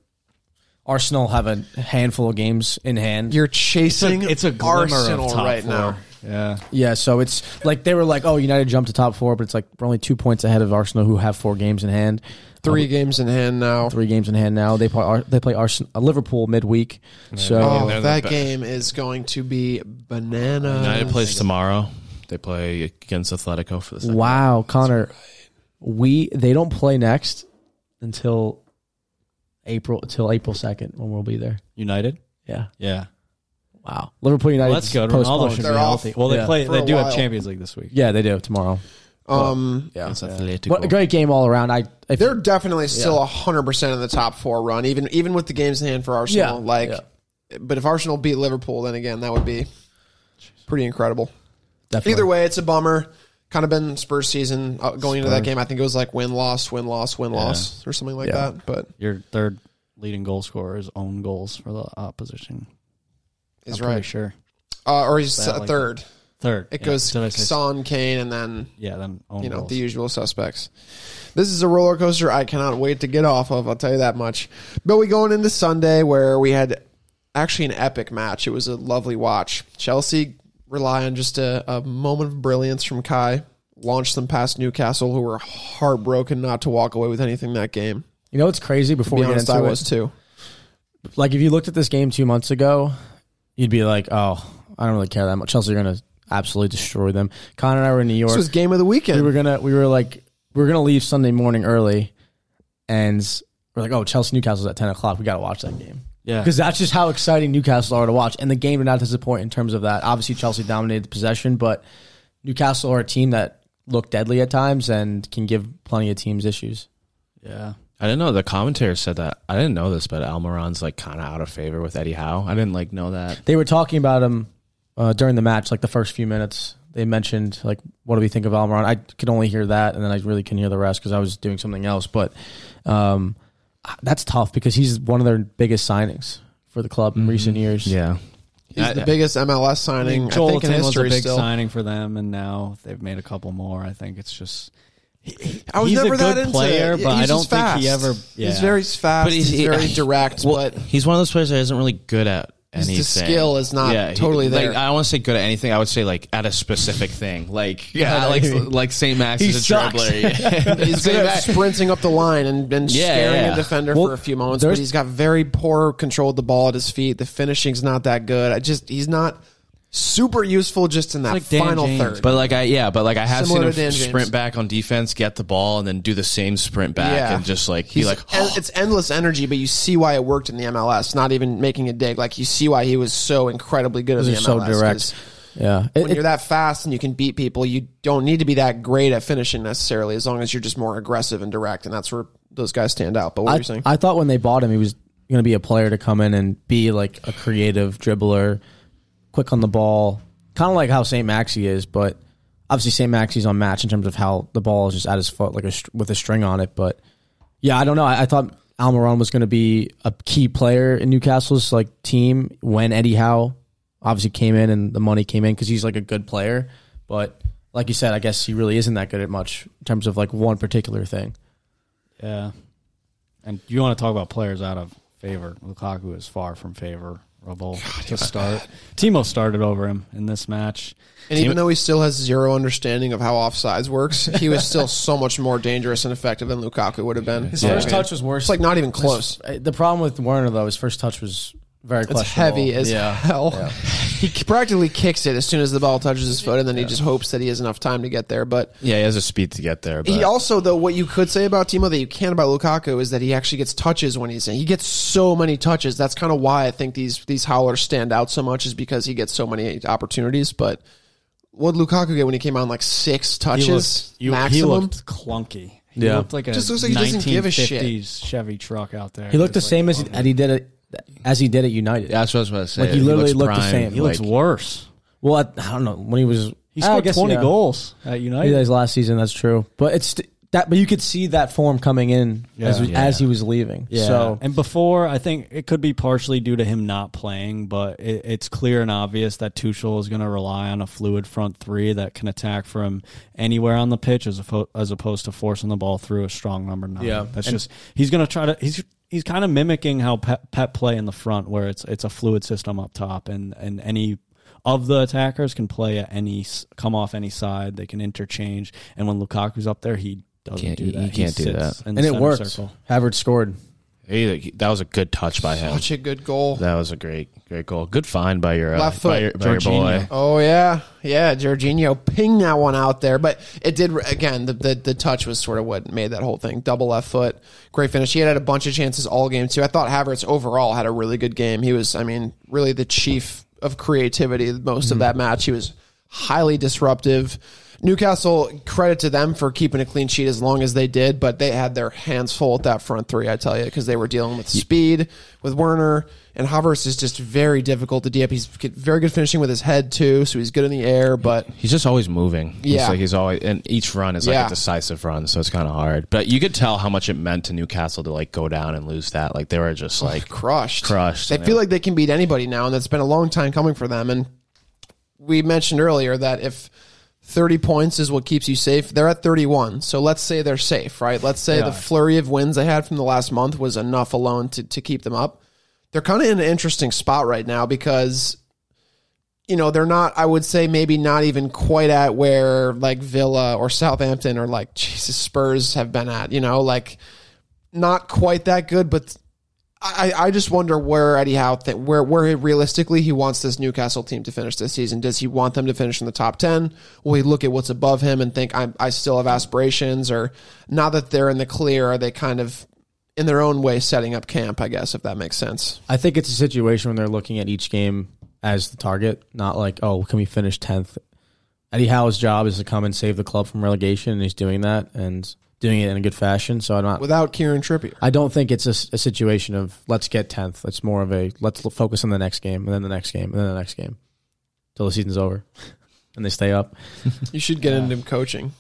Arsenal have a handful of games in hand. You're chasing it's a glimmer Arsenal of top right four. now. Yeah, yeah, so it's like they were like, "Oh, United jumped to top four, but it's like we're only two points ahead of Arsenal, who have four games in hand. Three games in hand now. Three games in hand now. They play Ar- they play Arsenal, uh, Liverpool midweek. So Oh, they're the that be- game is going to be bananas. United plays tomorrow. They play against Atletico for the second. wow, Connor, we they don't play next until April until April second when we'll be there. United. Yeah, Yeah, wow. Liverpool United. well, that's good. Ronaldo should They're be off healthy. Well, they Yeah. play. for They a do have while. Champions League this week. Yeah, they do tomorrow. Um, Yeah, Against Atletico. but a great game all around. I if, they're definitely still hundred percent in the top four run, even even with the games in hand for Arsenal. Yeah, like, yeah. but if Arsenal beat Liverpool, then again, that would be pretty incredible. definitely. Either way, it's a bummer. Kind of been Spurs season uh, going into that game. I think it was like win loss, win loss, win loss, or something like Yeah. that. But Your third leading goal scorer is own goals for the opposition. is I'm right, sure. uh, or he's That a like- third. Third. It Yeah. goes Did I say- Son, Kane, and then Yeah, then own you know goals. the usual suspects. This is a roller coaster I cannot wait to get off of. I'll tell you that much. But we going into Sunday where we had actually an epic match. It was a lovely watch. Chelsea rely on just a, a moment of brilliance from Kai. Launched them past Newcastle, who were heartbroken not to walk away with anything that game. you know what's crazy? Before To we be get honest, into I it, was too. like if you looked at this game two months ago, you'd be like, "Oh, I don't really care that much." Chelsea are going to absolutely destroy them. Connor and I were in New York. This was game of the weekend. we were gonna we were like we were gonna leave Sunday morning early, and we're like, "Oh, Chelsea Newcastle's at ten o'clock. We got to watch that game." Yeah. Because that's just how exciting Newcastle are to watch, and the game did not disappoint in terms of that. Obviously, Chelsea dominated the possession, but Newcastle are a team that look deadly at times and can give plenty of teams issues. Yeah. I didn't know the commentator said that. I didn't know this, but Almiron's like kind of out of favor with Eddie Howe. I didn't like know that. They were talking about him uh, during the match, like the first few minutes. They mentioned like, "What do we think of Almiron?" I could only hear that, and then I really couldn't hear the rest because I was doing something else. But um, that's tough because he's one of their biggest signings for the club in recent years. Yeah, He's I- the biggest MLS I signing, think I, Joel think, in was a history big still. signing for them, and now they've made a couple more. I think it's just. I was he's never a that good into player, it. but He's I don't just think he fast. ever. He's very fast. But he's- he's, he- very direct, well, but he's one of those players that isn't really good at His anything. skill is not he- totally like, there. I don't want to say good at anything. I would say like at a specific thing. Like yeah, Yeah, like like Saint Max he is a sucks. dribbler. (laughs) he's good at sprinting up the line and, and Yeah, scaring yeah. a defender Well, for a few moments. But he's got very poor control of the ball at his feet. The finishing's not that good. I just he's not super useful just in that like final James. third. But like I yeah, but like I have Similar seen to Dan him James. sprint back on defense, get the ball, and then do the same sprint back, Yeah. and just like He's be like, en- it's endless energy, but you see why it worked in the MLS. Not even making a dig, like you see why he was so incredibly good in the MLS. so direct. 'cause Yeah, It- When it- you're that fast and you can beat people, you don't need to be that great at finishing necessarily, as long as you're just more aggressive and direct, and that's where those guys stand out. But what were I, you saying? I thought when they bought him, he was going to be a player to come in and be like a creative dribbler, quick on the ball, kind of like how St. Maxi is. But obviously, St. Maxi's on match in terms of how the ball is just at his foot, like a with a string on it. But yeah, I don't know. I, I thought Almiron was going to be a key player in Newcastle's like team when Eddie Howe obviously came in and the money came in because he's like a good player. But like you said, I guess he really isn't that good at much in terms of like one particular thing. Yeah. And you want to talk about players out of favor. Lukaku is far from favorable to start. Timo started over him in this match. and even though he still has zero understanding of how offsides works, he was still (laughs) so much more dangerous and effective than Lukaku would have been. His Yeah. first I touch was worse. It's like not even close. Uh, The problem with Werner though, his first touch was very It's heavy as yeah. hell. Yeah. (laughs) He practically kicks it as soon as the ball touches his foot, and then he just hopes that he has enough time to get there. But yeah, he has a speed to get there. But He also, though, what you could say about Timo that you can't about Lukaku is that he actually gets touches when he's in. He gets so many touches. That's kind of why I think these these howlers stand out so much is because he gets so many opportunities. But what Lukaku get when he came on like six He touches looked, you, he maximum? looked clunky. He Yeah. looked like a Just looks like he doesn't give a shit. Chevy truck out there. He looked the Just same like, as, as he did it as he did at United. That's what I was about to say. Like, he literally looks looked the same. He looks like- worse. Well, I, I don't know when he was. He I scored guess, 20 yeah. goals at Maybe United. that was last season. That's true, but it's that. But you could see that form coming in as Yeah. as he was leaving. Yeah. So and before, I think it could be partially due to him not playing, but it, it's clear and obvious that Tuchel is going to rely on a fluid front three that can attack from anywhere on the pitch as, oppo- as opposed to forcing the ball through a strong number nine. Yeah. That's And- just, he's going to try to, he's, he's kind of mimicking how Pep, Pep play in the front where it's, it's a fluid system up top and, and any, of the attackers can play at any come off any side. They can interchange, and when Lukaku's up there, he doesn't Can't- do he- that. he can't do sits that. in the and it center worked. circle. Havertz scored. He, that was a good touch by him. Such a good goal. That was a great, great goal. Good find by your uh, Left by foot. your, by your boy. Oh yeah, yeah. Jorginho pinged that one out there, but it did again. The, the the touch was sort of what made that whole thing. Double left foot, great finish. He had, had a bunch of chances all game too. I thought Havertz overall had a really good game. He was, I mean, really the chief of creativity most of that match. He was highly disruptive. Newcastle credit to them for keeping a clean sheet as long as they did, but they had their hands full at that front three. I tell you, because they were dealing with speed with Werner and Havertz is just very difficult to DP. He's very good finishing with his head too, so he's good in the air. But He's just always moving. Yeah. like he's always and each run is like Yeah. a decisive run, so it's kind of hard. But you could tell how much it meant to Newcastle to like go down and lose that. Like they were just oh, like crushed, crushed. They feel like they can beat anybody now, and that's been a long time coming for them. And we mentioned earlier that if 30 points is what keeps you safe, they're at 31. So let's say they're safe, right? Let's say Yeah. the flurry of wins they had from the last month was enough alone to, to keep them up. They're kind of in an interesting spot right now because, you know, they're not, I would say, maybe not even quite at where like Villa or Southampton or like (laughs) Jesus Spurs have been at, you know, like not quite that good, but I, I just wonder where Eddie Howe th- where where realistically he wants this Newcastle team to finish this season. Does he want them to finish in the top ten? Will he look at what's above him and think I I still have aspirations? Or now that they're in the clear, are they kind of in their own way setting up camp? I guess if that makes sense. I think it's a situation when they're looking at each game as the target, not like, oh, can we finish tenth? Eddie Howe's job is to come and save the club from relegation, and he's doing that and doing it in a good fashion. So I'm not. Without Kieran Trippier, I don't think it's a, a situation of let's get tenth. It's more of a let's focus on the next game, and then the next game, and then the next game, till the season's over, (laughs) and they stay up. (laughs) you should get into coaching.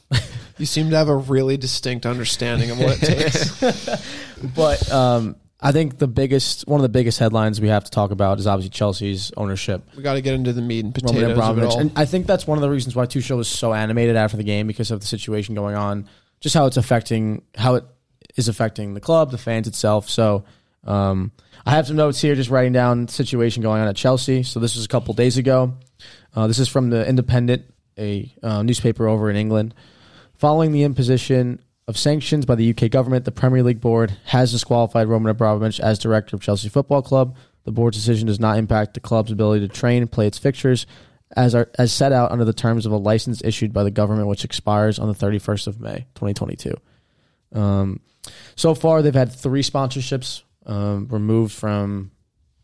You seem to have a really distinct understanding of what it takes. (laughs) But um, I think the biggest, one of the biggest headlines we have to talk about is obviously Chelsea's ownership we got to get into the meat and Roman potatoes Abramovich. all. And I think that's one of the reasons why Tuchel was so animated after the game because of the situation going on, just how it's affecting how it is affecting the club, the fans itself. So um, I have some notes here, just writing down situation going on at Chelsea. So this was a couple days ago. Uh, this is from the Independent, a uh, newspaper over in England. Following the imposition of sanctions by the UK government, the Premier League board has disqualified Roman Abramovich as director of Chelsea Football Club. The board's decision does not impact the club's ability to train and play its fixtures, as are, as set out under the terms of a license issued by the government, which expires on the 31st of May, 2022. Um, so far, they've had three sponsorships um, removed from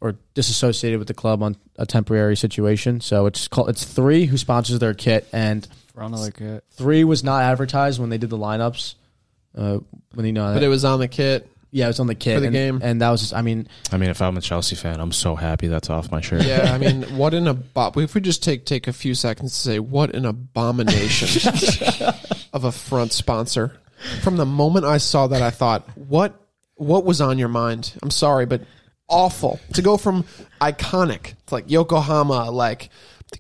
or disassociated with the club on a temporary situation. So it's called it's three who sponsors their kit, and Front kit. three was not advertised when they did the lineups. Uh, when you know, but it was on the kit. Yeah, it was on the kit for the and, game. and that was just, I mean, I mean, if I'm a Chelsea fan, I'm so happy that's off my shirt. Yeah, I mean, (laughs) what an abob. If we just take take a few seconds to say what an abomination (laughs) of a front sponsor. From the moment I saw that, I thought, what what was on your mind? I'm sorry, but awful to go from iconic to like Yokohama, like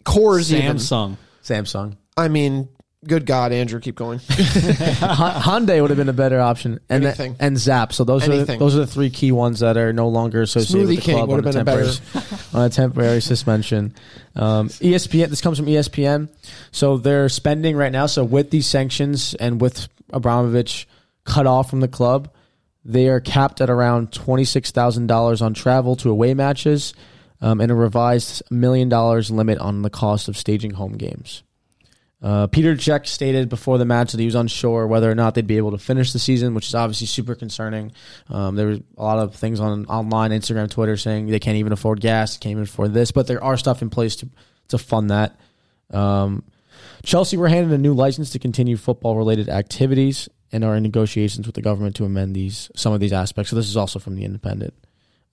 Coors, even. Samsung. Samsung. I mean, good God, Andrew, keep going. Hy- (laughs) Hyundai would have been a better option, and th- Anything. and Zapp. So those are the, those are the three key ones that are no longer associated Smoothie with the King club would on have a, been a temporary, (laughs) on a temporary suspension. Um, ESPN. This comes from ESPN. So they're spending right now. So with these sanctions and with Abramovich cut off from the club, they are capped at around twenty six thousand dollars on travel to away matches, um, and a revised million dollars limit on the cost of staging home games. Uh, Peter Cech stated before the match that he was unsure whether or not they'd be able to finish the season, which is obviously super concerning. Um, there was a lot of things on online, Instagram, Twitter saying they can't even afford gas, can't even afford this, but there are stuff in place to to fund that. Um, Chelsea were handed a new license to continue football related activities. and are in negotiations with the government to amend these some of these aspects. So this is also from the Independent.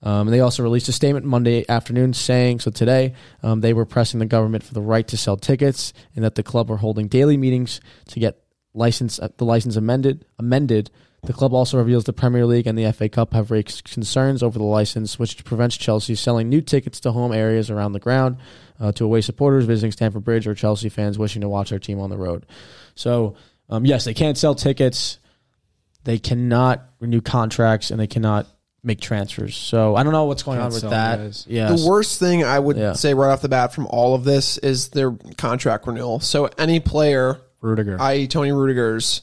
Um, and they also released a statement Monday afternoon saying, so today, um, they were pressing the government for the right to sell tickets and that the club were holding daily meetings to get license uh, the license amended. Amended. The club also reveals the Premier League and the FA Cup have raised concerns over the license, which prevents Chelsea selling new tickets to home areas around the ground uh, to away supporters visiting Stamford Bridge or Chelsea fans wishing to watch their team on the road. So, um, yes, they can't sell tickets. They cannot renew contracts and they cannot make transfers. So I don't know what's going Can't on with sell that. guys. Yeah, The worst thing I would Yeah. say right off the bat from all of this is their contract renewal. So any player, Rudiger. i.e., Toni Rudiger's,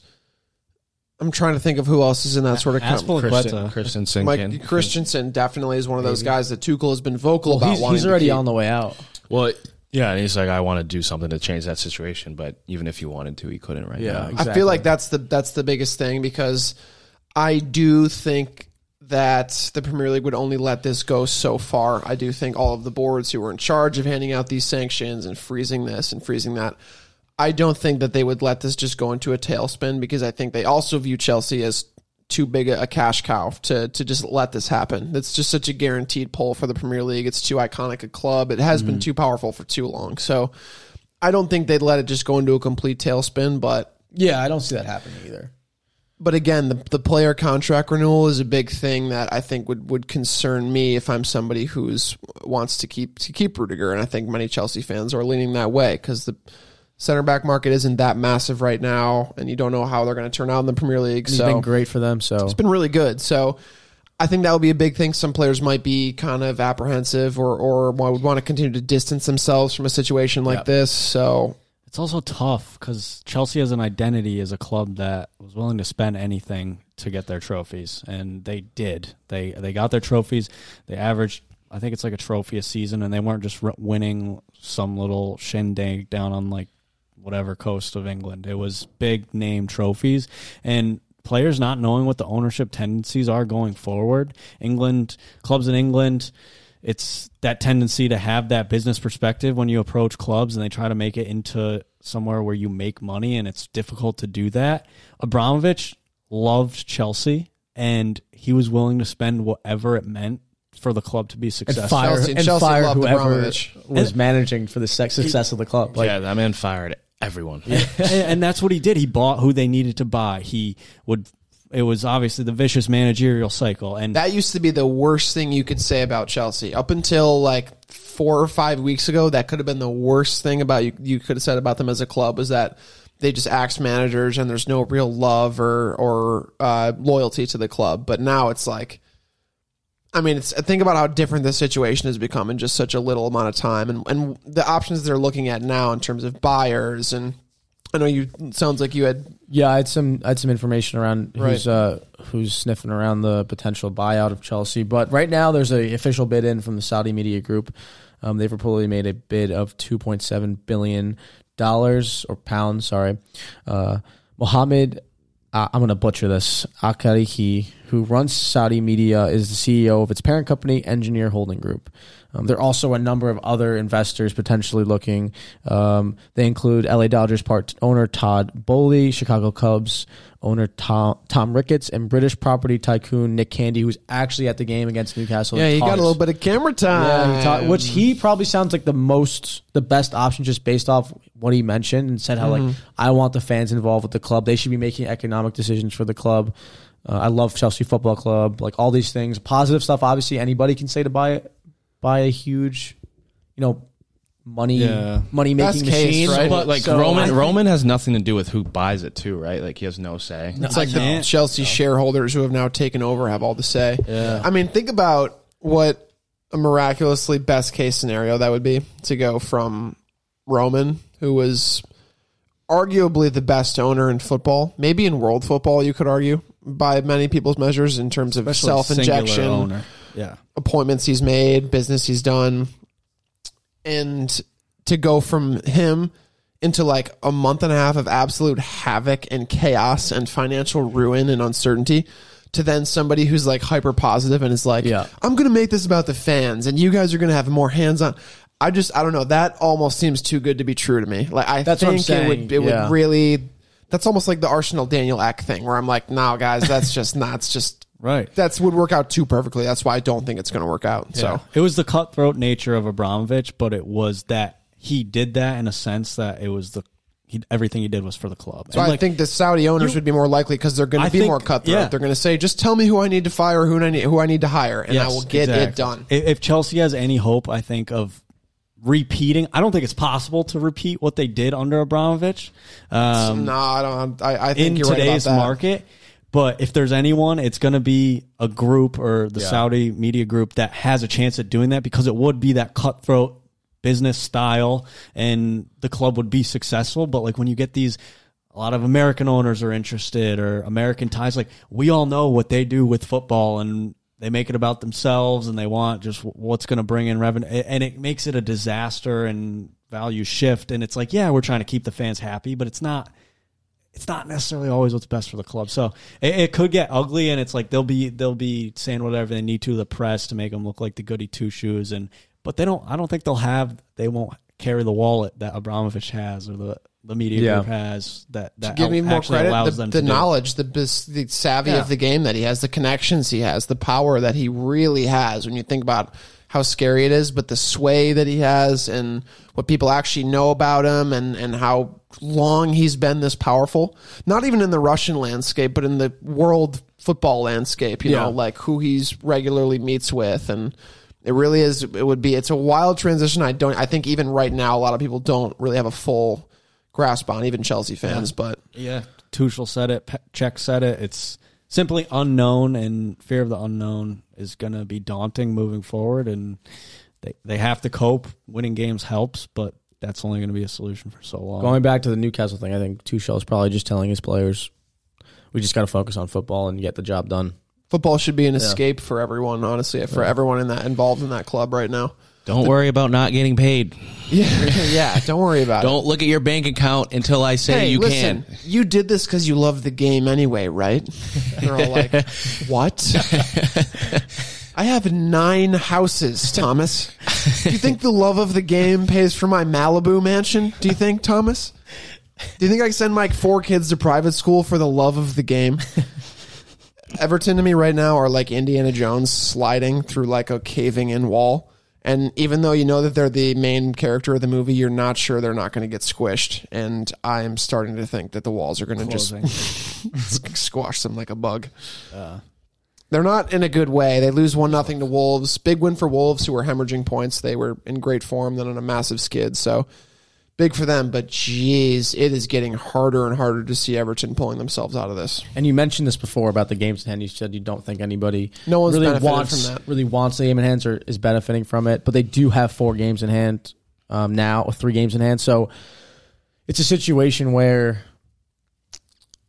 I'm trying to think of who else is in that sort of. Com- Azpilicueta. Christensen Mike Christensen definitely is one of those guys that Tuchel has been vocal about. he's, wanting he's to already keep. on the way out. Well, yeah, and he's like, I want to do something to change that situation, but even if he wanted to, he couldn't right Yeah, now. exactly. I feel like that's the that's the biggest thing because I do think that the Premier League would only let this go so far. I do think all of the boards who were in charge of handing out these sanctions and freezing this and freezing that, I don't think that they would let this just go into a tailspin because I think they also view Chelsea as too big a, cash cow to to just let this happen. It's just such a guaranteed pull for the Premier League. It's too iconic a club. It has been mm-hmm. too powerful for too long. So I don't think they'd let it just go into a complete tailspin, but Yeah, I don't see that happening either. But again, the the player contract renewal is a big thing that I think would, would concern me if I'm somebody who's wants to keep to keep Rudiger, and I think many Chelsea fans are leaning that way because the center back market isn't that massive right now, and you don't know how they're going to turn out in the Premier League. He's so been great for them. So it's been really good. So I think that would be a big thing. Some players might be kind of apprehensive or or would want to continue to distance themselves from a situation like Yep. this. So It's also tough because Chelsea has an identity as a club that was willing to spend anything to get their trophies, and they did. They they got their trophies. They averaged, I think it's like a trophy a season, and they weren't just winning some little shindig down on like whatever coast of England. It was big name trophies, and players not knowing what the ownership tendencies are going forward. England clubs in England it's that tendency to have that business perspective when you approach clubs and they try to make it into somewhere where you make money and it's difficult to do that. Abramovich loved Chelsea and he was willing to spend whatever it meant for the club to be and successful. fire Chelsea- and Chelsea fire loved whoever Abramovich. was managing for the sex- success of the club. Like yeah, that man fired everyone. and, and that's what he did. He bought who they needed to buy. He would. It was obviously the vicious managerial cycle, and That used to be the worst thing you could say about Chelsea. Up until like four or five weeks ago, that could have been the worst thing about you. You could have said about them as a club was that they just axe managers and there's no real love or or uh, loyalty to the club. But now it's like, I mean, it's think about how different the situation has become in just such a little amount of time, and and the options they're looking at now in terms of buyers and. I know you. it Sounds like you had Yeah, I had some I had some information around who's Right. uh, who's sniffing around the potential buyout of Chelsea. But right now, there's a official bid in from the Saudi media group. Um, they've reportedly made a bid of 2.7 billion dollars or pounds. Sorry, uh, Mohammed. Uh, I'm going to butcher this. Akarihi, who runs Saudi media, is the CEO of its parent company, Engineer Holding Group. Um, there are also a number of other investors potentially looking. Um, they include LA Dodgers part owner Todd Boehly, Chicago Cubs owner Tom, Tom Ricketts, and British property tycoon Nick Candy, who's actually at the game against Newcastle. yeah. he You got a little bit of camera time. yeah, he talk, which he probably sounds like the most, the best option just based off what he mentioned and said how like I want the fans involved with the club. They should be making economic decisions for the club. Uh, I love Chelsea Football Club, like all these things, positive stuff. Obviously, anybody can say to buy it, buy a huge, you know, money Yeah. money making Best case, machine. right? But like So I Roman, think- Roman has nothing to do with who buys it too, right? Like he has no say. It's like the can't. Chelsea shareholders who have now taken over have all the say. Yeah. I mean, think about what a miraculously best case scenario that would be to go from Roman, who was arguably the best owner in football, maybe in world football, you could argue, by many people's measures in terms of Especially self singular injection, owner. Yeah, appointments he's made, business he's done, and to go from him into like a month and a half of absolute havoc and chaos and financial ruin and uncertainty to then somebody who's like hyper positive and is like, Yeah. I'm going to make this about the fans and you guys are going to have more hands on. I just, I don't know. That almost seems too good to be true to me. Like, I That's what I'm think it would, saying, it yeah. would really, That's almost like the Arsenal Daniel Ek thing, where I'm like, no, guys, that's just (laughs) not. It's just Right. that's would work out too perfectly. That's why I don't think it's going to work out. So it was the cutthroat nature of Abramovich, but it was that he did that in a sense that it was the he, everything he did was for the club. So And, I like, think the Saudi owners you- would be more likely because they're going to be think- more cutthroat. yeah. They're going to say, "Just tell me who I need to fire, who I need, who I need to hire, and I will get it done." If Chelsea has any hope, I think of repeating. I don't think it's possible to repeat what they did under Abramovich. Um, no, I don't. I, I think in you're right about today's that. market. But if there's anyone, it's going to be a group or the Saudi media group that has a chance at doing that because it would be that cutthroat business style and the club would be successful. But like when you get these, a lot of American owners are interested or American ties, like we all know what they do with football and they make it about themselves and they want just what's going to bring in revenue. And it makes it a disaster and value shift. And it's like, yeah, we're trying to keep the fans happy, but it's not it's not necessarily always what's best for the club. So it, it could get ugly, and it's like they'll be they'll be saying whatever they need to the press to make them look like the goody two shoes, and but they don't. I don't think they'll have. They won't carry the wallet that Abramovich has or the the media Yeah. group has. That that give me more actually credit. allows The, them the to do. knowledge, the the savvy Yeah. of the game that he has, the connections he has, the power that he really has. When you think about how scary it is, but the sway that he has, and what people actually know about him, and and how long he's been this powerful. Not even in the Russian landscape, but in the world football landscape. You Yeah. know, like who he's regularly meets with, and it really is. It would be. It's a wild transition. I don't. I think even right now, a lot of people don't really have a full grasp on, even Chelsea fans. But Yeah, Tuchel said it. Cech said it. It's simply unknown, and fear of the unknown is going to be daunting moving forward. And they they have to cope. Winning games helps, but that's only going to be a solution for so long. Going back to the Newcastle thing, I think Tuchel is probably just telling his players, we just got to focus on football and get the job done. football should be an escape for everyone. Honestly, for everyone in that involved in that club right now. Don't worry about not getting paid. (laughs) Yeah, yeah. Don't worry about it. Don't look at your bank account until I say Hey, you listen, can. you did this because you love the game anyway, right? (laughs) They're all like, "What?" (laughs) I have nine houses, Thomas. Do you think the love of the game pays for my Malibu mansion? Do you think, Thomas? Do you think I can send my four kids to private school for the love of the game? (laughs) Everton to me right now are like Indiana Jones sliding through like a caving in wall. And even though you know that they're the main character of the movie, you're not sure they're not going to get squished. And I'm starting to think that the walls are going to just (laughs) squash them like a bug. Uh, They're not in a good way. They lose one nothing to Wolves. Big win for Wolves, who were hemorrhaging points. They were in great form, then on a massive skid. So big for them. But geez, it is getting harder and harder to see Everton pulling themselves out of this. And you mentioned this before about the games in hand. You said you don't think anybody No one's really wants from that. really wants the game in hands or is benefiting from it. But they do have four games in hand um, now, or three games in hand. So it's a situation where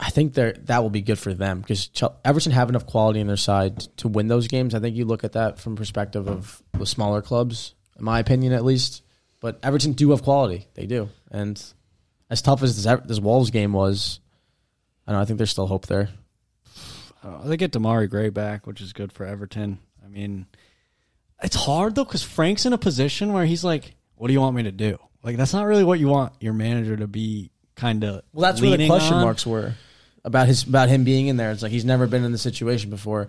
I think that will be good for them because Everton have enough quality in their side to win those games. I think you look at that from perspective of the smaller clubs, in my opinion, at least. But Everton do have quality; they do. And as tough as this, this Wolves game was, I don't know. I think there's still hope there. Uh, they get Demarai Gray back, which is good for Everton. I mean, it's hard though because Frank's in a position where he's like, "What do you want me to do?" Like that's not really what you want your manager to be. Kind of. Well, that's where the question marks were about his about him being in there. It's like he's never been in the situation before.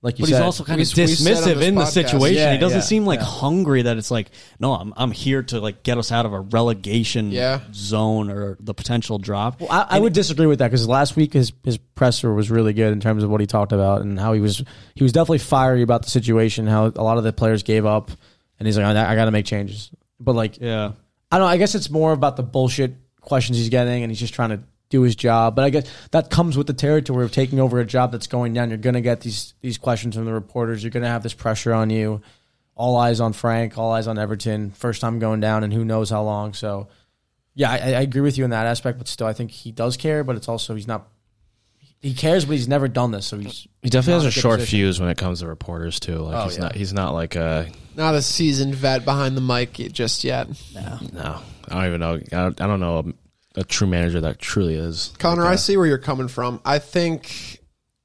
Like you But said, he's also kind of we dismissive this in the situation. Yeah, he doesn't yeah, seem like yeah. hungry that it's like, no, I'm I'm here to like get us out of a relegation Yeah. zone or the potential drop. Well, I, I would disagree with that because last week his his presser was really good in terms of what he talked about and how he was he was definitely fiery about the situation. How a lot of the players gave up, and he's like, I, I got to make changes. But like, yeah. I don't know. I guess it's more about the bullshit questions he's getting, and he's just trying to do his job. But I guess that comes with the territory of taking over a job that's going down. You're going to get these these questions from the reporters. You're going to have this pressure on you. All eyes on Frank. All eyes on Everton. First time going down, and who knows how long. So, yeah, I, I agree with you in that aspect. But still, I think he does care. But it's also he's not. He cares, but he's never done this. So he's He definitely has a a short position. fuse when it comes to reporters too. Like Oh, he's yeah. not he's not like a Not a seasoned vet behind the mic just yet. No, no. I don't even know. I don't, I don't know a, true manager that truly is. Connor, like I a- see where you're coming from. I think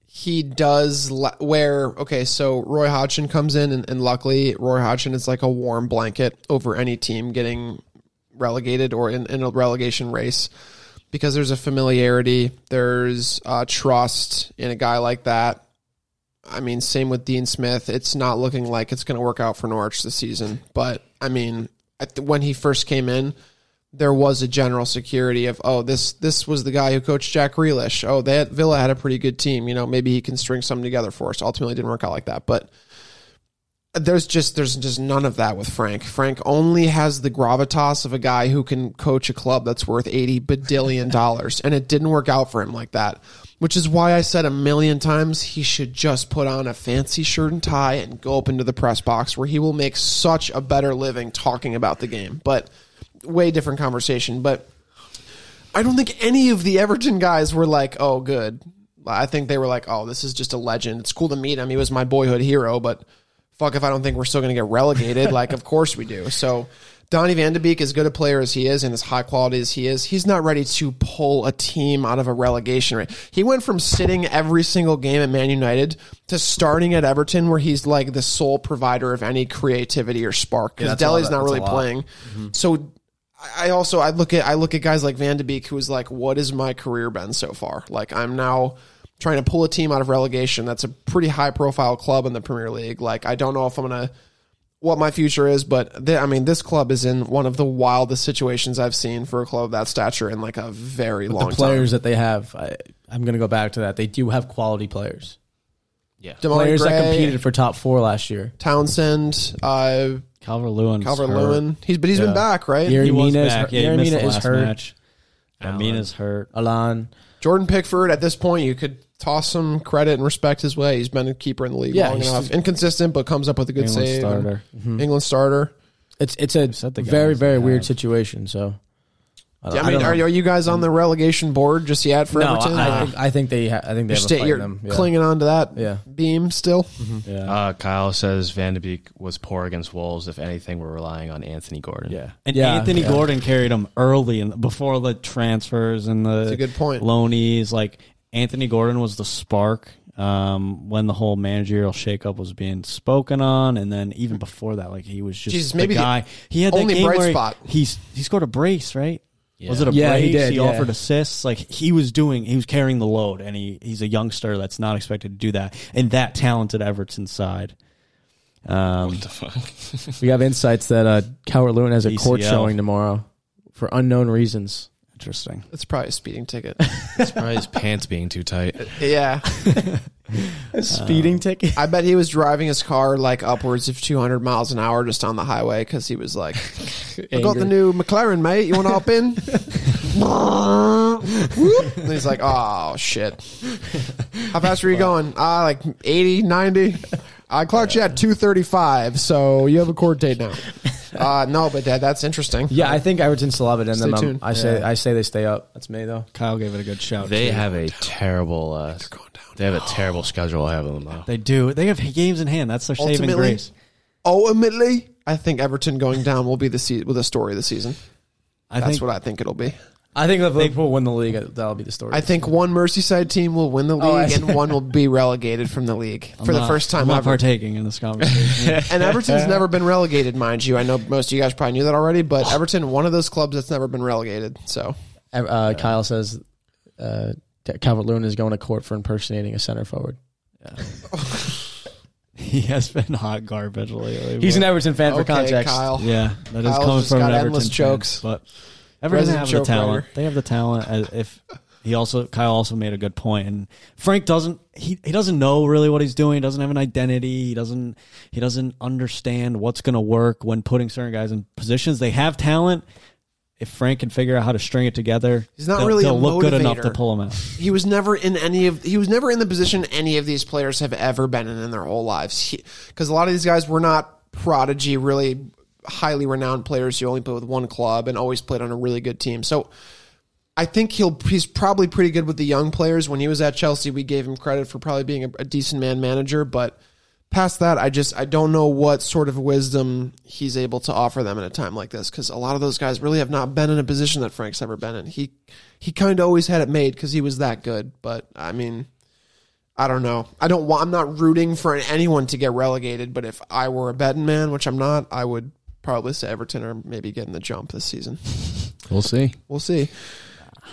he does la- where okay, so Roy Hodgson comes in, and, and luckily Roy Hodgson is like a warm blanket over any team getting relegated or in, in a relegation race. because there's a familiarity, there's uh, trust in a guy like that. I mean, same with Dean Smith. It's not looking like it's going to work out for Norwich this season. But I mean, th- when he first came in, there was a general security of, oh, this this was the guy who coached Jack Grealish. Oh, that Villa had a pretty good team. You know, maybe he can string something together for us. Ultimately, didn't work out like that, but there's just there's just none of that with Frank. Frank only has the gravitas of a guy who can coach a club that's worth eighty badillion dollars, and it didn't work out for him like that. Which is why I said a million times he should just put on a fancy shirt and tie and go up into the press box where he will make such a better living talking about the game. But way different conversation. But I don't think any of the Everton guys were like, "Oh, good." I think they were like, "Oh, this is just a legend. It's cool to meet him. He was my boyhood hero." But fuck if I don't think we're still going to get relegated. like, of course we do. So Donny Van de Beek, as good a player as he is and as high quality as he is, he's not ready to pull a team out of a relegation rate. He went from sitting every single game at Man United to starting at Everton, where he's like the sole provider of any creativity or spark because lot. Dele's not really playing. So. I also I look at I look at guys like Van de Beek who is like, what has my career been so far? Like I'm now trying to pull a team out of relegation. That's a pretty high profile club in the Premier League. Like I don't know if I'm gonna what my future is, but th- I mean this club is in one of the wildest situations I've seen for a club of that stature in like a very long the players time. that they have, I, I'm going to go back to that. They do have quality players. Yeah. Demarai players that competed for top four last year. Townsend, uh, Calvert Lewin. Calvert Lewin. He's but he's been back, right? Yerry He was Mina is back. hurt- Yeah, he missed Mina the is last hurt. match. Mina's hurt. Alan. Jordan Pickford, at this point, you could toss some credit and respect his way. He's been a keeper in the league Yeah, long he's enough. still- Inconsistent, but comes up with a good England save. starter. England starter. It's it's a said the very very they weird have. situation. So I, I, mean, are, are you guys on the relegation board just yet for no, Everton? I, I think I think they ha- I think they you're, have a sta- fight you're them. Yeah. clinging on to that Yeah. beam still. Yeah. Uh, Kyle says Van de Beek was poor against Wolves. If anything, we're relying on Anthony Gordon. Yeah, and Yeah, Anthony yeah. Gordon carried him early and before the transfers and the That's a good point. loanies. Like Anthony Gordon was the spark um, when the whole managerial shakeup was being spoken on, and then even before that, like he was just Jesus, the maybe the guy. he had that only game bright where he- spot. he's he scored a brace, right? Yeah. Was it a Yeah, he brace? did, yeah. offered assists. Like he was doing, he was carrying the load, and he he's a youngster that's not expected to do that, and that talented Everton side. Um, What the fuck? (laughs) We have insights that uh, Calvert Lewin has a court ECL. showing tomorrow for unknown reasons. interesting. It's probably a speeding ticket. It's probably his pants being too tight. (laughs) yeah, (laughs) (laughs) A speeding ticket. I bet he was driving his car like upwards of 200 miles an hour just on the highway because he was like, (laughs) "I got the new McLaren, mate. You want to hop in?" (laughs) And he's like, "Oh shit! How fast were you going? Ah, like 80, 90. I clocked you at 235, so you have a court date now." Uh, no, but that, that's interesting. Yeah, I think Everton still have it in Stay them. Um, tuned. I say I say they stay up. That's me though. Kyle gave it a good shout. They too. have a terrible. Uh, going down. They have a terrible schedule ahead of them. Though. They do. They have games in hand. That's their saving Ultimately, grace. ultimately, I think Everton going down will be the se- with the story of the season. I That's think what I think it'll be. I think if Liverpool win the league, that'll be the story. I think one Merseyside team will win the league Oh, I see. and one will be relegated from the league I'm for the not- first time I'm not ever. partaking in this conversation. (laughs) and Everton's never been relegated, mind you. I know most of you guys probably knew that already, but (sighs) Everton, one of those clubs that's never been relegated. So uh, Kyle says uh, Calvert Lewin is going to court for impersonating a center forward. Yeah. (laughs) he has been hot garbage lately. He's an Everton fan for okay, context. Kyle. yeah, that is Kyle's coming just from an got Everton endless fan, jokes. but Everton Resident have the joke talent. writer. They have the talent. As If he also Kyle also made a good point, and Frank doesn't he he doesn't know really what he's doing. He doesn't have an identity. He doesn't he doesn't understand what's going to work when putting certain guys in positions. They have talent. If Frank can figure out how to string it together, He's not they'll, really a they'll look good enough to pull him out. He was never in any of he was never in the position any of these players have ever been in in their whole lives. Because a lot of these guys were not prodigy, really highly renowned players who only played with one club and always played on a really good team. So I think he'll he's probably pretty good with the young players. When he was at Chelsea, we gave him credit for probably being a, a decent man manager, but past that, I just I don't know what sort of wisdom he's able to offer them in a time like this because a lot of those guys really have not been in a position that Frank's ever been in. He he kind of always had it made because he was that good, but I mean. I don't know. I don't want. I'm not rooting for anyone to get relegated. But if I were a betting man, which I'm not, I would probably say Everton are maybe getting the jump this season. We'll see. We'll see.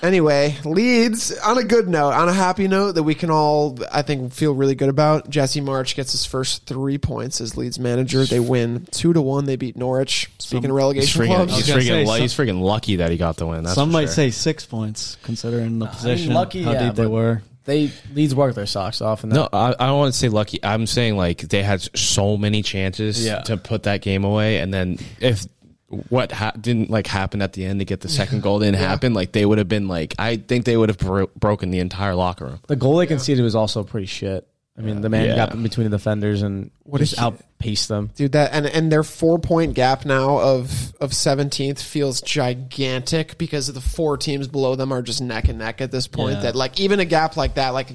Anyway, Leeds on a good note, on a happy note that we can all, I think, feel really good about. Jesse Marsch gets his first three points as Leeds manager. They win two to one. They beat Norwich. Speaking Some- of He's relegation freaking, clubs, he's, freaking say, lu- some- he's freaking lucky that he got the win. That's Some might sure. say six points, considering the position, lucky, how yeah, deep they were. They Leeds worked their socks off, and No, I, I don't want to say lucky. I'm saying like they had so many chances Yeah. to put that game away, and then if what ha- didn't like happen at the end to get the second goal didn't happen, like they would have been like I think they would have bro- broken the entire locker room. the goal they conceded was also pretty shit. I mean, the man Yeah. got in between the defenders and What a just outpaced them. dude, that and and their four point gap now of of seventeenth feels gigantic because of the four teams below them are just neck and neck at this point. Yeah. That like even a gap like that, like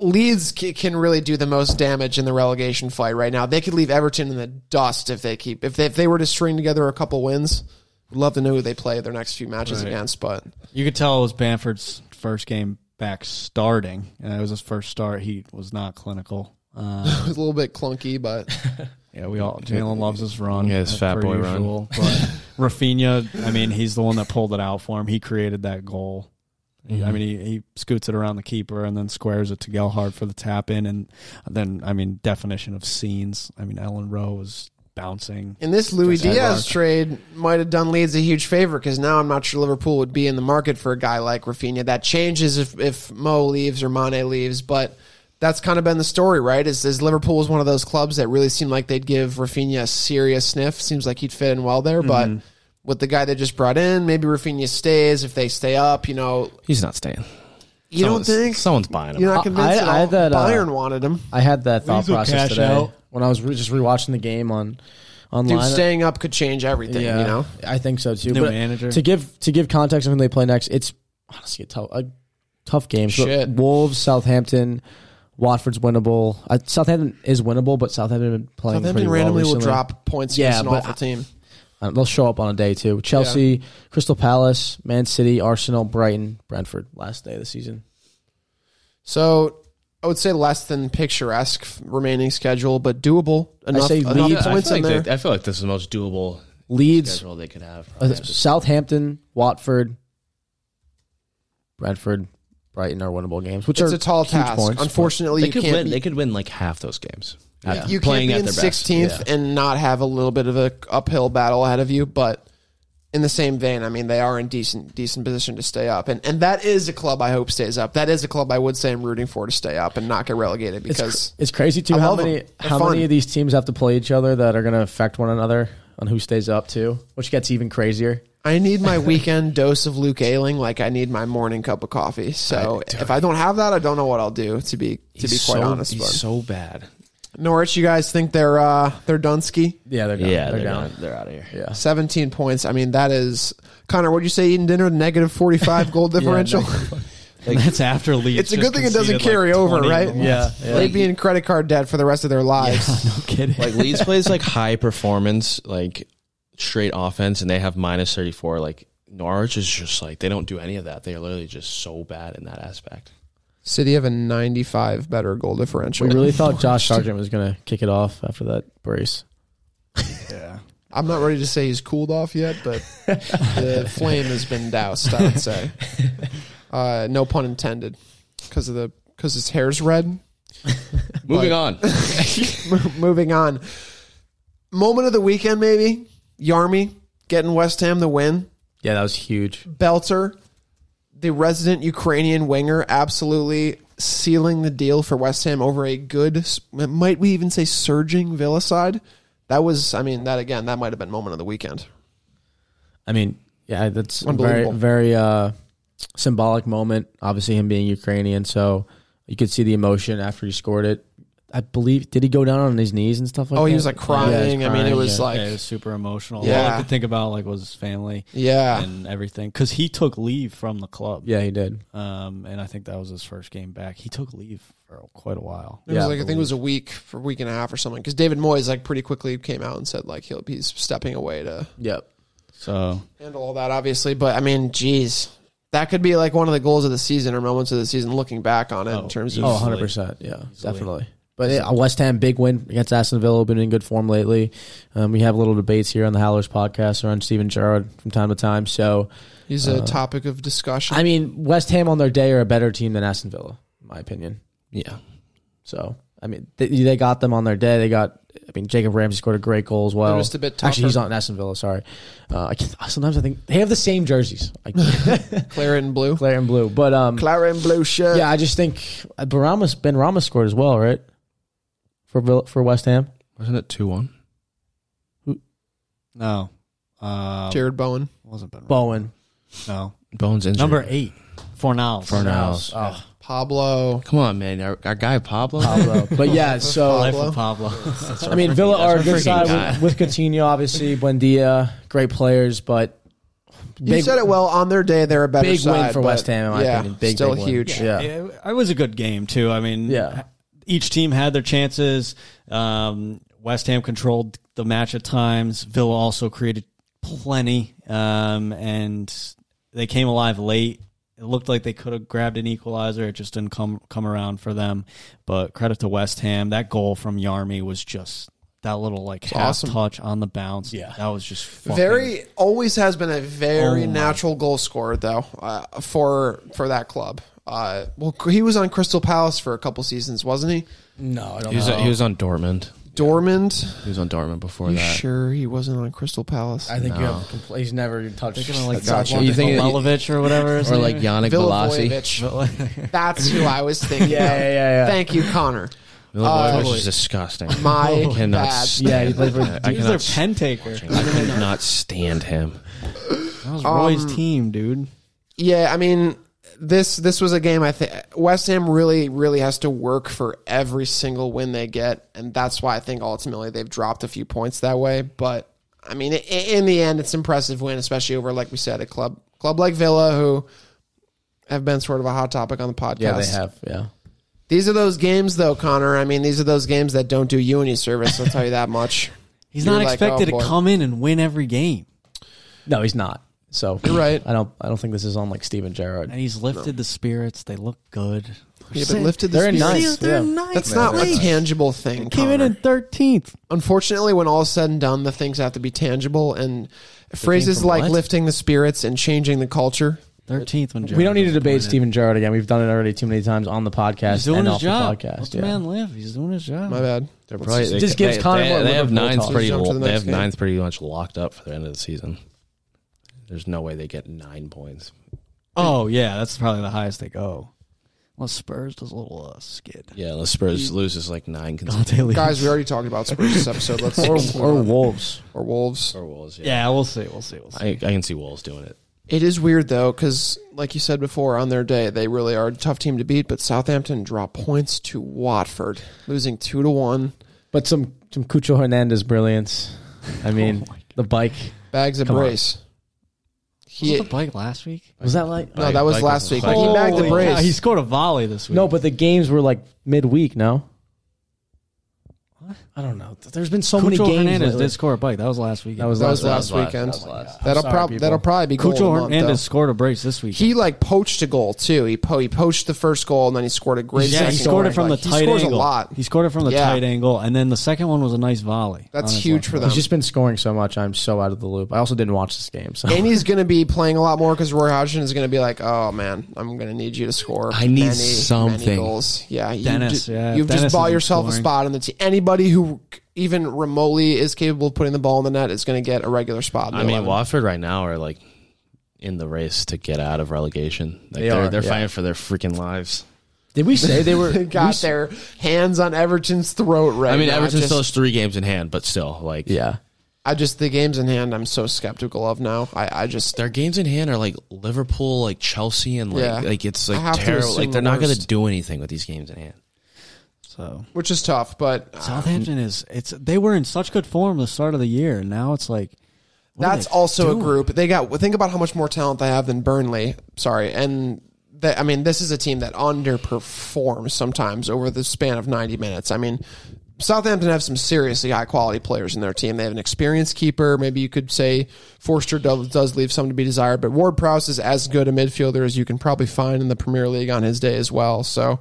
Leeds can really do the most damage in the relegation fight right now. They could leave Everton in the dust if they keep if they, if they were to string together a couple wins. Would love to know who they play their next few matches Right. against, but You could tell it was Bamford's first game back starting, and it was his first start. He was not clinical. Uh, (laughs) it was a little bit clunky. But (laughs) yeah, we all Jalen loves his run. Yeah, his fat per boy run. usual. But (laughs) Raphinha, I mean, he's the one that pulled it out for him. He created that goal. He- I mm-hmm. mean, he, he scoots it around the keeper and then squares it to Gelhardt for the tap in, and then I mean, definition of scenes. I mean, Elland Road was bouncing. And this Luis Just Diaz Edwards. trade might have done Leeds a huge favor because now I'm not sure Liverpool would be in the market for a guy like Raphinha. That changes if, if Mo leaves or Mane leaves, but that's kind of been the story, right? Is, is Liverpool was one of those clubs that really seemed like they'd give Raphinha a serious sniff. Seems like he'd fit in well there, but mm-hmm. With the guy they just brought in, maybe Raphinha stays. If they stay up, you know, He's not staying. you don't think someone's buying him? you're not I- convinced I- at I all? had that, uh, Bayern wanted him. I had that thought Leeds will process cash today out. when I was re- just rewatching the game on online. Dude, staying up could change everything. yeah, You know, I think so too. New but manager. to give to give context of when they play next, it's honestly a tough a tough game. So Shit. Wolves, Southampton, Watford's winnable. Uh, Southampton is winnable, but Southampton have been playing Southampton pretty well randomly will recently. drop points Yeah, against an but awful I- team. They'll show up on a day too. Chelsea, Crystal Palace, Man City, Arsenal, Brighton, Brentford. Last day of the season. So I would say less than picturesque remaining schedule, but doable. Enough, say enough Leeds- I, points feel in like there. they- I feel like this is the most doable Leeds, schedule they could have. uh, Southampton, Watford, Brentford, Brighton are winnable games, which it's are a tall huge task. points, Unfortunately, they you could can't win. be, They could win like half those games. At- you can't be at in sixteenth Yeah. and not have a little bit of a uphill battle ahead of you. But in the same vein, I mean, they are in decent decent position to stay up, and and that is a club I hope stays up. That is a club I would say I'm rooting for to stay up and not get relegated It's, because cr- it's crazy too I how many how fun. many of these teams have to play each other that are going to affect one another on who stays up too, which gets even crazier. I need my (laughs) weekend dose of Luke Ayling like I need my morning cup of coffee. So if I don't have that, I don't know what I'll do. To be to be quite so, honest, he's but. so bad. Norwich, you guys think they're uh they're Dunsky? Yeah, they're down. Yeah, they're, they're, down. done. They're out of here. Yeah, Seventeen points. I mean, that is Connor. What'd you say? Eating dinner, negative forty five goal (laughs) differential. (laughs) And that's after Leeds. it's a good thing it doesn't conceded, like, carry over, right? Yeah, yeah. They'd be in credit card debt for the rest of their (laughs) lives. no kidding. Like Leeds plays like high performance, like straight offense, and they have minus thirty four. Like Norwich is just like they don't do any of that. They are literally just so bad in that aspect. City have a ninety five better goal differential. we really thought (laughs) Josh Sargent was going to kick it off after that brace. yeah. I'm not ready to say he's cooled off yet, but (laughs) the flame has been doused. I would say, (laughs) uh, no pun intended, because of the because his hair's red. Moving on. Moving on. Moment of the weekend, maybe Yarmy getting West Ham the win. Yeah, that was huge. Belter, the resident Ukrainian winger, absolutely sealing the deal for West Ham over a good, might we even say surging Villa side. That was, I mean, that again, that might have been moment of the weekend. I mean, yeah, that's a very very uh, symbolic moment. Obviously, him being Ukrainian, so you could see the emotion after he scored it. I believe did he go down on his knees and stuff like that? Oh, that? he was like crying. Yeah, he I mean, crying, it was yeah. like, yeah, it was super emotional. Yeah. All I could think about like was his family yeah. and everything because he took leave from the club. yeah, he did. Um, and I think that was his first game back. He took leave for quite a while. It Yeah, was like I think it was a week for a week and a half or something. Because David Moyes like pretty quickly came out and said like he'll he's stepping away to Yep. So handle all that, obviously. But I mean, geez, that could be like one of the goals of the season or moments of the season. Looking back on it Oh, in terms easily. of Oh, 100 percent. Yeah, Easily. definitely. But yeah, West Ham big win against Aston Villa. Been in good form lately. Um, we have little debates here on the Howlers podcast around Steven Gerrard from time to time. So He's a topic of discussion. I mean, West Ham on their day are a better team than Aston Villa, in my opinion. Yeah. So I mean, they, they got them on their day. They got. I mean, Jacob Ramsey scored a great goal as well. They're just a bit tougher. Actually, he's on Aston Villa. Sorry. Uh, I sometimes I think they have the same jerseys, (laughs) Claret and blue. Claret and blue. But um, Claret and blue shirt. yeah, I just think uh, Benrahma, Ben Rama scored as well, right? For Vill- for West Ham. Wasn't it 2 1? No. Um, Jarrod Bowen. wasn't Ben. Bowen. No. Bones injured. Number eight. Fornals. Fornals. Oh, Pablo. Come on, man. Our, our guy Pablo. Pablo. (laughs) But yeah, so Life Pablo. of Pablo. (laughs) I mean, Villa are a good side with, with Coutinho, obviously, Buendia, great players, but You said it well. On their day, they're a better big side, win for but West Ham, in my yeah, opinion. Big, still big win. huge. Yeah. it, it was a good game too. I mean, Yeah. Each team had their chances. Um, West Ham controlled the match at times. Villa also created plenty, um, and they came alive late. It looked like they could have grabbed an equalizer. It just didn't come come around for them. But credit to West Ham. That goal from Yarmy was just that little like half awesome. touch on the bounce. Yeah. that was just fucking, Very always has been a very Oh natural goal scorer though uh, for for that club. Uh, well, he was on Crystal Palace for a couple seasons, wasn't he? No, I don't He was, know. he was on Dortmund. Dortmund. He was on Dortmund before You that. sure he wasn't on Crystal Palace? I think you have compl- he's never touched. They're gonna like That's Zlatko. You think- Milovic or whatever, his Or name like is. Yannick Bolasie. Milivojevic. That's who I was (laughs) thinking. yeah, of. yeah, yeah, yeah. Thank you, Connor. Milivojevic Uh, is disgusting. My I cannot bad. stand Yeah, he played for- I He's cannot their pen taker. I cannot stand him. That was Um, Roy's team, dude. Yeah, I mean this this was a game I think West Ham really really has to work for every single win they get, and that's why I think ultimately they've dropped a few points that way. But I mean, in the end, it's an impressive win, especially over like we said a club club like Villa who have been sort of a hot topic on the podcast. Yeah, they have. Yeah. These are those games, though, Connor. I mean, these are those games that don't do you any service. I'll tell you that much. (laughs) He's You're not like, expected oh, to come in and win every game, No, he's not. So You're right. I don't. I don't think this is on like Steven Gerrard. and he's lifted the spirits. They look good. Yeah, but lifted the They're in spirits. ninth. They're yeah. ninth That's not a place. tangible thing. Came in Connor. in thirteenth. unfortunately, when all is said and done, the things have to be tangible. And phrases from like what? lifting the spirits and changing the culture. Thirteenth when We don't need to was debate appointed. Steven Gerrard again. We've done it already too many times on the podcast He's doing and his off job. the podcast. Let yeah. the man live. He's doing his job. My bad. They're probably just- they, just gives they, Connor they, more they have Liverpool nines talk. pretty. Jump to the They next have game. nines pretty much locked up for the end of the season. There's no way they get nine points. Oh yeah, that's probably the highest they go. Well, Spurs does a little uh, skid. Yeah, unless Spurs loses like nine consecutive. Guys, we already talked about Spurs this episode. Let's (laughs) or, or Wolves. or Wolves. or Wolves. Yeah, Yeah, we'll see. We'll see. We'll see. I, I can see Wolves doing it. It is weird though, because like you said before, on their day they really are a tough team to beat. But Southampton dropped points to Watford, losing two to one. But some some Cucho Hernandez brilliance. I (laughs) mean, Oh the bike Bags of Come on. brace. Was He, it the bike last week? was that like no, that was Bike last week. Bike He was- bagged the Holy brace. cow, He scored a volley this week. no? But the games were like midweek. No, I don't know. There's been so many Cucho games. Hernandez lately. did score a bike. That was last week. That was that was last, last weekend. that was last. That'll sorry, prob- that'll probably be goal of Cucho month, Hernandez though. scored a brace this week. He like poached a goal too. He po- he poached the first goal and then he scored a great yeah, he scored goal. it from Like, the he tight scores angle. a lot. He scored it from the Yeah. tight angle, and then the second one was a nice volley. That's huge left for them. He's just been scoring so much. I'm so out of the loop. I also didn't watch this game. So and he's going to be playing a lot more because Roy Hodgson is going to be like, "Oh man, I'm going to need you to score. I need many, something." many goals." Yeah, you Dennis, ju- yeah, you've Dennis just bought isn't yourself a spot in the team. Anybody who even remotely is capable of putting the ball in the net is going to get a regular spot. In the I mean, 11. Watford right now are like in the race to get out of relegation. Like They are are, They're yeah. fighting for their freaking lives. did we say they were? (laughs) They got we- their hands on Everton's throat right I mean, now. Everton Just- still has three games in hand, but still, like, Yeah. I just the games in hand. I'm so skeptical of now. I, I just their games in hand are like Liverpool, like Chelsea, and like Yeah. like it's like terrible. Like they're the not going to do anything with these games in hand. So which is tough, but uh, Southampton is it's they were in such good form the start of the year, and now it's like that's also doing? a group. They got think about how much more talent they have than Burnley. Sorry, and that I mean this is a team that underperforms sometimes over the span of ninety minutes. I mean. Southampton have some seriously high quality players in their team. They have an experienced keeper. Maybe you could say Forster does, does leave some to be desired, but Ward Prowse is as good a midfielder as you can probably find in the Premier League on his day as well. So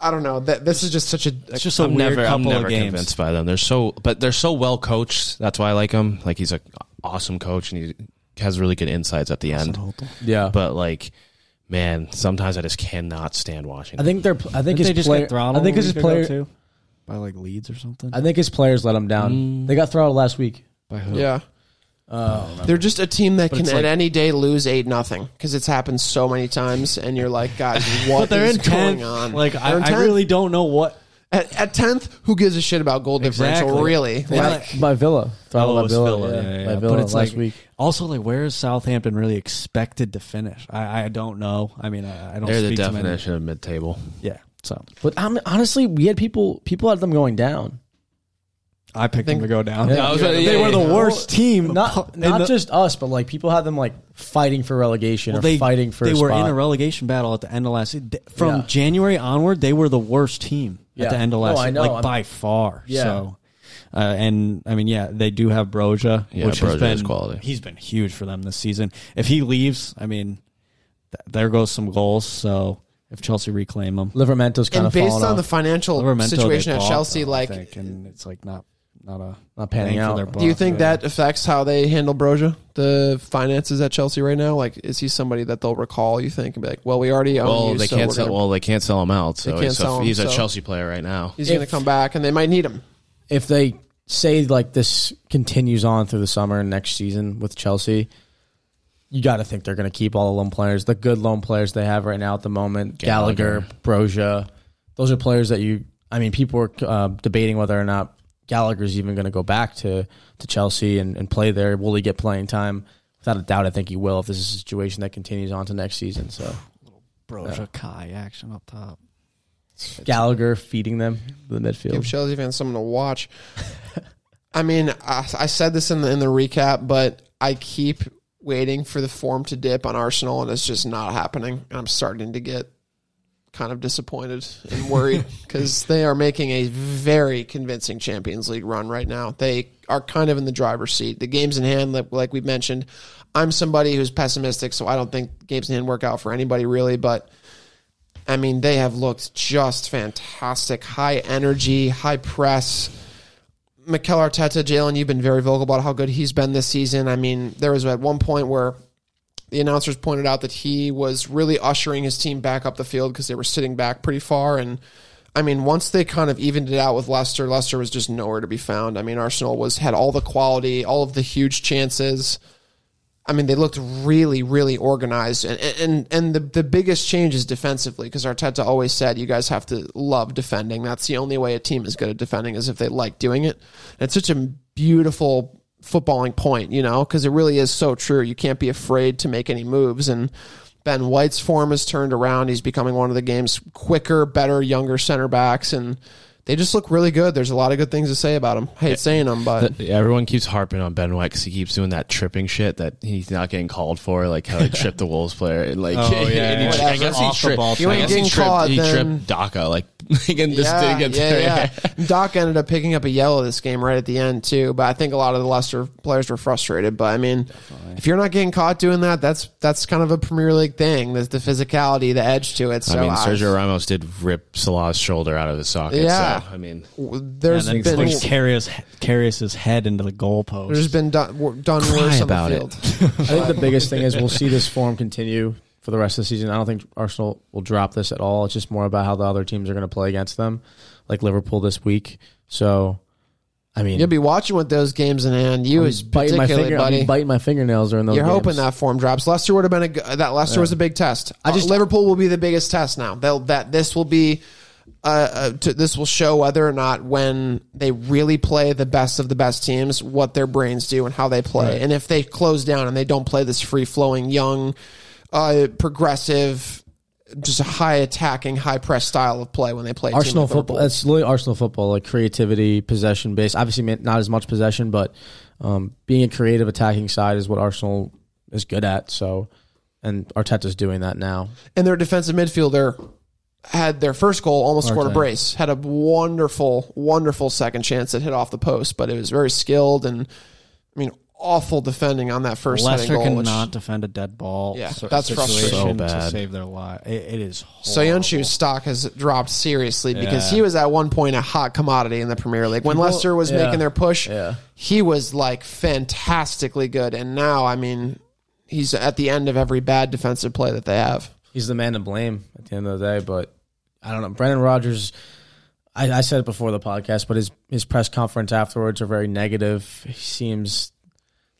I don't know. That this is just such a. It's just a I'm weird never, I'm couple never of games. convinced by them. They're so, but they're so well coached. That's why I like him. Like he's an awesome coach, and he has really good insights at the end. Yeah, But like, man, sometimes I just cannot stand watching. I think they're. I think Didn't his they just player. get throttled. I think a his week ago, player. too? by like Leeds or something. I think his players let him down. Mm. They got throttled last week. By who? Yeah, Uh, they're just a team that But can it's at like- any day lose eight nothing because it's happened so many times, and you're like, guys, (laughs) what But they're is in tenth. going on? Like I, They're in I 10th. really don't know what. at, at tenth. Who gives a shit about goal differential? Exactly. Really? Like, like- by Villa. Throttled it by was Villa. Villa, yeah, yeah, yeah, by. Villa But it's last like- week. Also, like where is Southampton really expected to finish? I, I don't know. I mean, I, I don't. they're the speak to many- definition of mid-table. Yeah. So But um, honestly, we had people. People had them going down. I picked think- them to go down. Yeah, I was- they yeah, were the yeah. worst team. Not in not the- just us, but like people had them like fighting for relegation Well, or they fighting for. They a were spot. in a relegation battle at the end of last. se- th- From Yeah. January onward, they were the worst team Yeah. at the end of No, last. I se- know. like I'm- by far. Yeah. So, uh, and I mean, yeah, they do have Broja, Yeah, which has Broja been is quality. He's been huge for them this season. If he leaves, I mean, th- there goes some goals. So if Chelsea reclaim him, Livramento's kind and of based on off, the financial Livramento, they situation at bought, Chelsea, though, I like, think, and it's like not not a not panning bang for out. their do you think yeah. that affects how they handle Broja, the finances at Chelsea right now? Like, is he somebody that they'll recall? You think and be like, well, we already own Well, you, they so can't sell. gonna- Well, they can't sell him out. So, They can't so sell him, he's a so- Chelsea player right now. he's going to come back, and they might need him. if they say like this continues on through the summer and next season with Chelsea, you got to think they're going to keep all the loan players, the good loan players they have right now at the moment. Gallagher, Gallagher. Broja, those are players that you. I mean, people are uh, debating whether or not Gallagher's even going to go back to to Chelsea and, and play there. Will he get playing time? Without a doubt, I think he will if this is a situation that continues on to next season. So little Broja Kai action up top? Gallagher feeding them the midfield. Give. Chelsea fans something to watch. (laughs) I mean, I, I said this in the in the recap, but I keep waiting for the form to dip on Arsenal, and it's just not happening. And I'm starting to get kind of disappointed and worried (laughs) because they are making a very convincing Champions League run right now. They are kind of in the driver's seat. The games in hand, like, like we mentioned, I'm somebody who's pessimistic, so I don't think games in hand work out for anybody really, but. I mean, they have looked just fantastic. High energy, high press. Mikel Arteta, Jalen, you've been very vocal about how good he's been this season. I mean, there was at one point where the announcers pointed out that he was really ushering his team back up the field because they were sitting back pretty far. And I mean, once they kind of evened it out with Leicester, Leicester was just nowhere to be found. I mean, Arsenal was had all the quality, all of the huge chances. I mean, they looked really, really organized, and and and the the biggest change is defensively because Arteta always said you guys have to love defending. That's the only way a team is good at defending is if they like doing it. And it's such a beautiful footballing point, you know, because it really is so true. You can't be afraid to make any moves, and Ben White's form has turned around. He's becoming one of the game's quicker, better, younger center backs, and they just look really good. There's a lot of good things to say about them. I hate saying them, but The- everyone keeps harping on Ben White because he keeps doing that tripping shit that he's not getting called for, like how he tripped the (laughs) Wolves player. And like, Oh, yeah, (laughs) and he- yeah. I guess he Off the tripped. ball You I ain't guess he getting tripped, caught, he then- tripped Daka. Like, (laughs) again, this yeah, didn't yeah, yeah. Doc ended up picking up a yellow this game right at the end too. But I think a lot of the Leicester players were frustrated. But I mean, if you're not getting caught doing that, that's that's kind of a Premier League thing. There's the physicality, the edge to it. So I mean, Sergio Ramos did rip Salah's shoulder out of his socket. Yeah. So, I mean, there's and then been like carries carries his head into the goalpost. there's been done, done worse about on the field. (laughs) I think the biggest thing is we'll see this form continue for the rest of the season. I don't think Arsenal will drop this at all. It's just more about how the other teams are going to play against them, like Liverpool this week. So, I mean, You'll be watching with those games in hand. You I'm is biting my particularly, finger, I'll buddy, biting my fingernails during those. You're hoping that form drops. Leicester would have been a g- that Leicester was a big test. I just- just Liverpool will be the biggest test now. They'll that this will be uh, uh to, this will show whether or not when they really play the best of the best teams what their brains do and how they play. And if they close down and they don't play this free flowing young uh progressive just a high attacking, high press style of play when they play Arsenal like football. That's literally Arsenal football, like creativity, possession based. Obviously, not as much possession, but um, being a creative attacking side is what Arsenal is good at. So, and Arteta's doing that now. and their defensive midfielder had their first goal, almost oh, scored a brace, had a wonderful, wonderful second chance that hit off the post, but it was very skilled and I mean, awful defending on that first heading Leicester goal. which- cannot defend a dead ball. Yeah, so- that's frustrating. So to save their life. It, it is. So horrible. Stock has dropped seriously because Yeah. he was at one point a hot commodity in the Premier League. When People- Leicester was yeah. making their push, Yeah. he was like fantastically good. And now, I mean, he's at the end of every bad defensive play that they have. he's the man to blame at the end of the day. But I don't know. Brendan Rodgers, I, I said it before the podcast, but his his press conference afterwards are very negative. He seems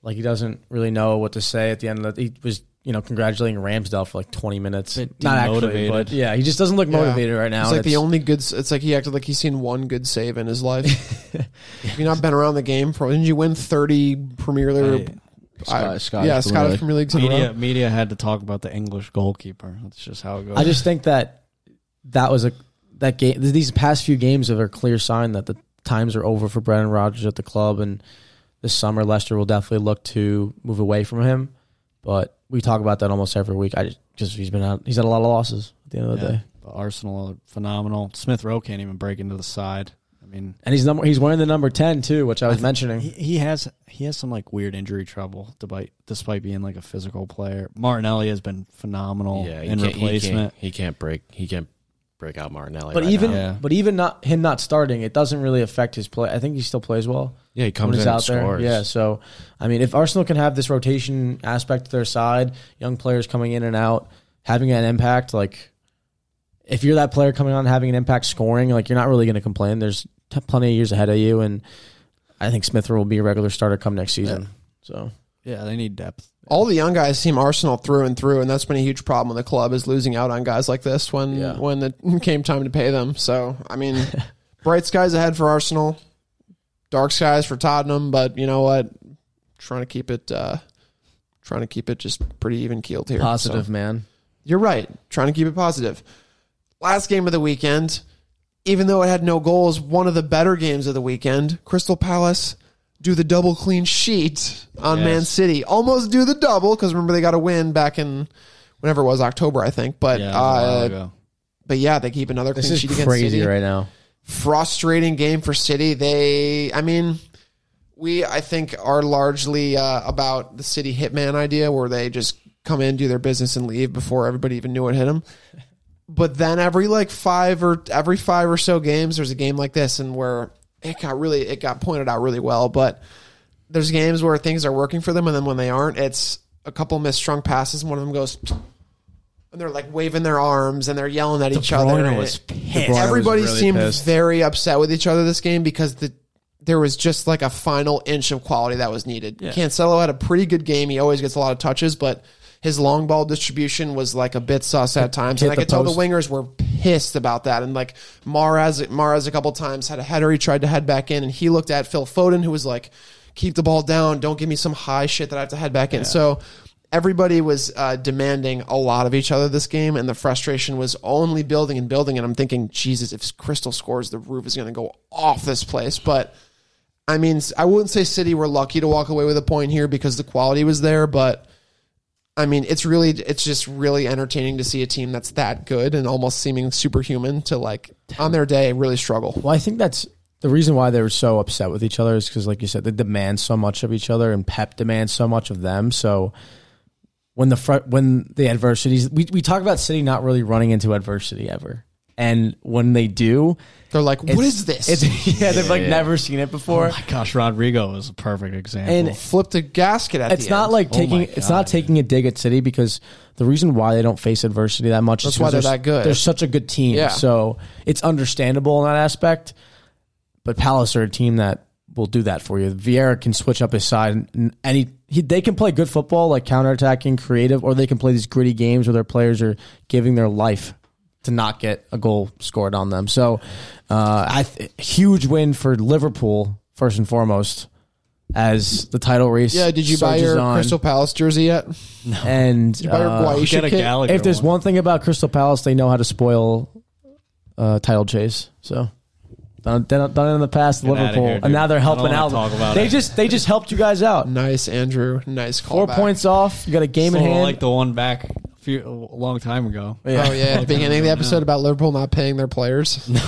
like he doesn't really know what to say at the end of the. He was you know congratulating Ramsdale for like twenty minutes. Not actually, demotivated. but yeah, he just doesn't look motivated right now. It's and like the only good. It's like he acted like he's seen one good save in his life. (laughs) Have you not been around the game for? Didn't you win thirty Premier League? Scott- I- Scottish yeah, Premier Scottish League. Premier Leagues in a media media had to talk about the English goalkeeper. That's just how it goes. I just think that that was a that game. These past few games are a clear sign that the times are over for Brendan Rodgers at the club, and this summer Leicester will definitely look to move away from him. But we talk about that almost every week. I just, just he's been out. He's had a lot of losses at the end of the Yeah. day, But Arsenal are phenomenal. Smith Rowe can't even break into the side. I mean, and he's number he's wearing the number ten too, which I was mentioning. he, he has he has some like weird injury trouble despite despite being like a physical player. Martinelli has been phenomenal Yeah, in can't, he replacement. can't, he can't break. He can't break out Martinelli. but right even now. Yeah. but even not him not starting, it doesn't really affect his play. I think he still plays well. yeah, he comes when he's in out and there. scores. Yeah, so I mean, if Arsenal can have this rotation aspect to their side, young players coming in and out, having an impact, like if you're that player coming on having an impact scoring, like you're not really going to complain. There's t- plenty of years ahead of you, and I think Smith will be a regular starter come next season. So yeah, they need depth. All the young guys seem Arsenal through and through, and that's been a huge problem with the club is losing out on guys like this when Yeah. when it (laughs) came time to pay them. So I mean, (laughs) bright skies ahead for Arsenal, dark skies for Tottenham, but you know what? Trying to keep it, uh, trying to keep it just pretty even keeled here. positive, So, man. you're right. Trying to keep it positive. Last game of the weekend, even though it had no goals, one of the better games of the weekend. Crystal Palace do the double clean sheet on Yes. Man City. Almost do the double because remember they got a win back in whenever it was October, I think. But Yeah, it was a while uh, but yeah, they keep another This clean is sheet against crazy City. right now. Frustrating game for City. They, I mean. We, I think, are largely uh, about the City Hitman idea, where they just come in, do their business, and leave before everybody even knew it hit them but then every like five or every five or so games there's a game like this and where it got really it got pointed out really well but there's games where things are working for them and then when they aren't it's a couple misstrung passes and one of them goes and they're like waving their arms and they're yelling at each other Bruyne and was pissed. Bruyne was everybody really seemed pissed. very upset with each other this game because the there was just like a final inch of quality that was needed. Yeah. Cancelo had a pretty good game. He always gets a lot of touches, but his long ball distribution was like a bit sus at times. Hit And I could tell the wingers were pissed about that. And like Mahrez, Mahrez a couple times had a header. He tried to head back in and he looked at Phil Foden, who was like, keep the ball down. Don't give me some high shit that I have to head back in. So everybody was uh, demanding a lot of each other this game, and the frustration was only building and building. And I'm thinking, Jesus, if Crystal scores, the roof is going to go off this place. But I mean, I wouldn't say City were lucky to walk away with a point here because the quality was there, but I mean, it's really, it's just really entertaining to see a team that's that good and almost seeming superhuman to like on their day really struggle. Well, I think that's the reason why they were so upset with each other is because, like you said, they demand so much of each other, and Pep demands so much of them. So when the front, when the adversities, we we talk about City not really running into adversity ever, and when they do, They're like, "What is this? It's, (laughs) yeah, they've like never seen it before. Oh my gosh, Rodrigo is a perfect example. And Flipped a gasket at it's the not end. like Oh taking my it's not God. taking a dig at City because the reason why they don't face adversity that much That's is why 'cause they're that good. They're such a good team, Yeah. so it's understandable in that aspect. But Palace are a team that will do that for you. Vieira can switch up his side, and any he, they can play good football, like counterattacking, creative, or they can play these gritty games where their players are giving their life to not get a goal scored on them. So, uh, I th- huge win for Liverpool first and foremost. As the title race, yeah, did you buy your on. Crystal Palace jersey yet? And Did you buy your uh, Guaita get a kit? If there's one. one thing about Crystal Palace, they know how to spoil uh, title chase. So done, done, done it in the past, Get Liverpool, here, and now they're helping out. talk about they it. just they just helped you guys out. Nice, Andrew. Nice call. Four points off. You got a game in hand. like the one back a, few, a long time ago. Yeah. Oh yeah, beginning of the episode about Liverpool not paying their players. (laughs)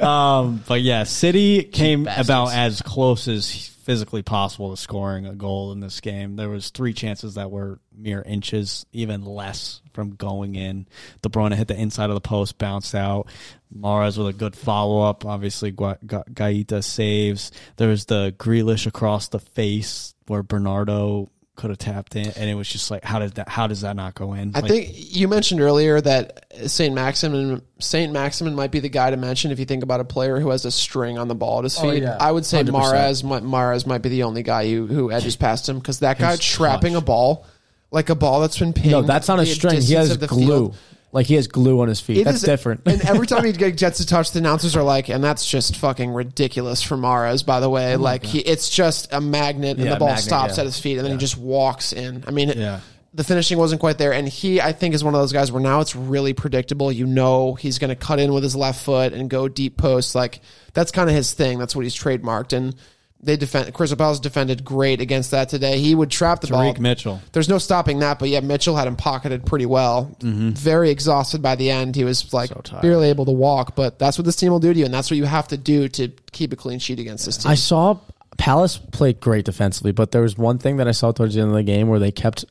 Um, but yeah, City came bastards. about as close as physically possible to scoring a goal in this game. There was three chances that were mere inches, even less from going in. De Bruyne hit the inside of the post, bounced out. Mahrez with a good follow up. Obviously, Gua- Ga- Guaita saves. There was the Grealish across the face where Bernardo could have tapped in, and it was just like, how did that? How does that not go in? I Like, think you mentioned earlier that Saint Maximin Saint Maximin might be the guy to mention if you think about a player who has a string on the ball at his Oh, feet. yeah. I would say 100%. Mahrez might, Mahrez might be the only guy who, who edges past him because that guy His trapping touch. a ball like a ball that's been pinged. No, that's not a string. He has glue. field. Like he has glue on his feet. It That's is- different. and every time (laughs) he gets a touch, the announcers are like, and that's just fucking ridiculous for Mahrez, by the way. Oh like, he, it's just a magnet, and Yeah, the ball magnet, stops yeah. at his feet, and then he just walks in. I mean, Yeah. the finishing wasn't quite there. And he, I think, is one of those guys where now it's really predictable. You know, he's going to cut in with his left foot and go deep post. Like, that's kind of his thing. That's what he's trademarked. And they defend, Crystal Palace defended great against that today. He would trap the ball. Mitchell. There's no stopping that, but yeah, Mitchell had him pocketed pretty well. Mm-hmm. Very exhausted by the end. He was like So barely able to walk, but that's what this team will do to you, and that's what you have to do to keep a clean sheet against this team. I saw Palace played great defensively, but there was one thing that I saw towards the end of the game where they kept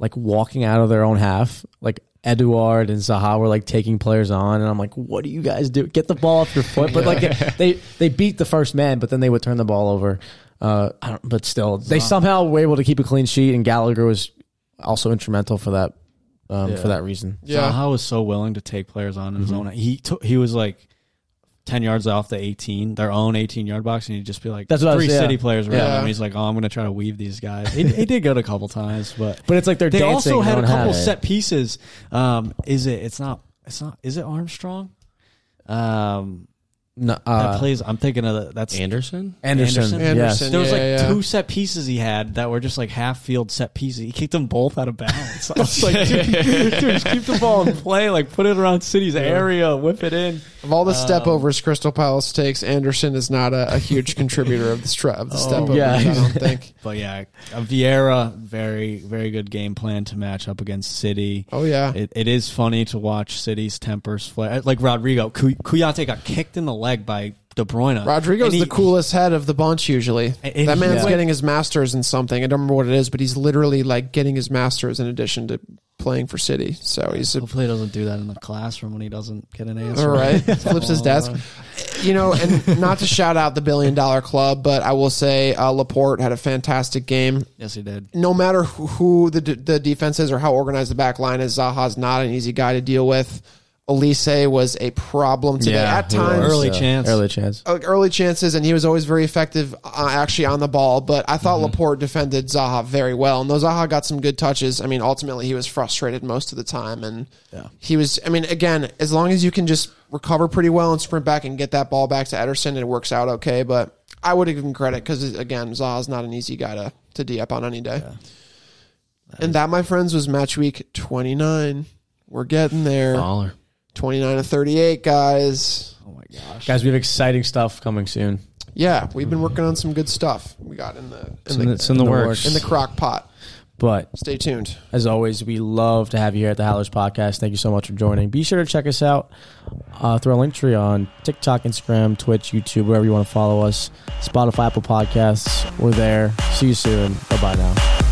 like walking out of their own half. Like Edouard and Zaha were like taking players on, and I'm like, "What do you guys do? Get the ball off your foot!" But like they they beat the first man, but then they would turn the ball over. Uh, I don't, but still, they somehow were able to keep a clean sheet, and Gallagher was also instrumental for that um, Yeah. for that reason. yeah, Zaha was so willing to take players on in his Mm-hmm. own. He took. He was like ten yards off the eighteen, their own eighteen yard box, and he'd just be like, That's what I was- three yeah. city players around Yeah. him. He's like, oh, I'm going to try to weave these guys. He, he did good a couple times, but But it's like they're they dancing. also had a don't have couple it. set pieces. Um, is it? It's not. It's not. Is it Armstrong? Um, No, that uh, plays. I'm thinking of the, that's Andersen? Andersen. Andersen? Yes. Andersen. There was Yeah, like yeah. two set pieces he had that were just like half field set pieces. He kicked them both out of bounds. I was like, (laughs) dude, dude, just keep the ball in play. Like put it around City's area, whip it in. of all the step Um, overs Crystal Palace takes, Andersen is not a, a huge contributor of the stra- of the step overs. yeah. I don't (laughs) think. But yeah, Vieira, very very good game plan to match up against City. Oh yeah, It, it is funny to watch City's tempers flare. Like Rodrigo, Ku- Kouyate got kicked in the leg by De Bruyne. Rodrigo's he- the coolest head of the bunch usually. And that man's went- getting his masters in something. I don't remember what it is, but he's literally like getting his masters in addition to playing for City. So he's a Hopefully, he doesn't do that in the classroom when he doesn't get an answer. All right, (laughs) flips his desk. You know, and not to shout out the billion dollar club, but I will say uh, Laporte had a fantastic game. Yes, he did. No matter who, who the the defense is or how organized the back line is, Zaha's not an easy guy to deal with. Elise was a problem today at he was, times. Early chance. Early chance. uh, early chances, and he was always very effective uh, actually on the ball. But I thought Laporte defended Zaha very well, and though Zaha got some good touches, I mean, ultimately he was frustrated most of the time, and Yeah. he was. I mean, again, as long as you can just recover pretty well and sprint back and get that ball back to Ederson, it works out okay. But I would give him credit because again, Zaha's not an easy guy to to d up on any day. And that, my friends, was match week twenty nine. We're getting there. Baller. Twenty nine to thirty eight, guys. Oh my gosh. Guys, we have exciting stuff coming soon. Yeah, we've been working on some good stuff. We got in the in, It's the, in the, it's in the the works. works. in the crock pot. But Stay tuned. as always, we love to have you here at the Howlers Podcast. Thank you so much for joining. Be sure to check us out uh, through our link tree on TikTok, Instagram, Twitch, YouTube, wherever you want to follow us. Spotify, Apple Podcasts. We're there. See you soon. Bye bye now.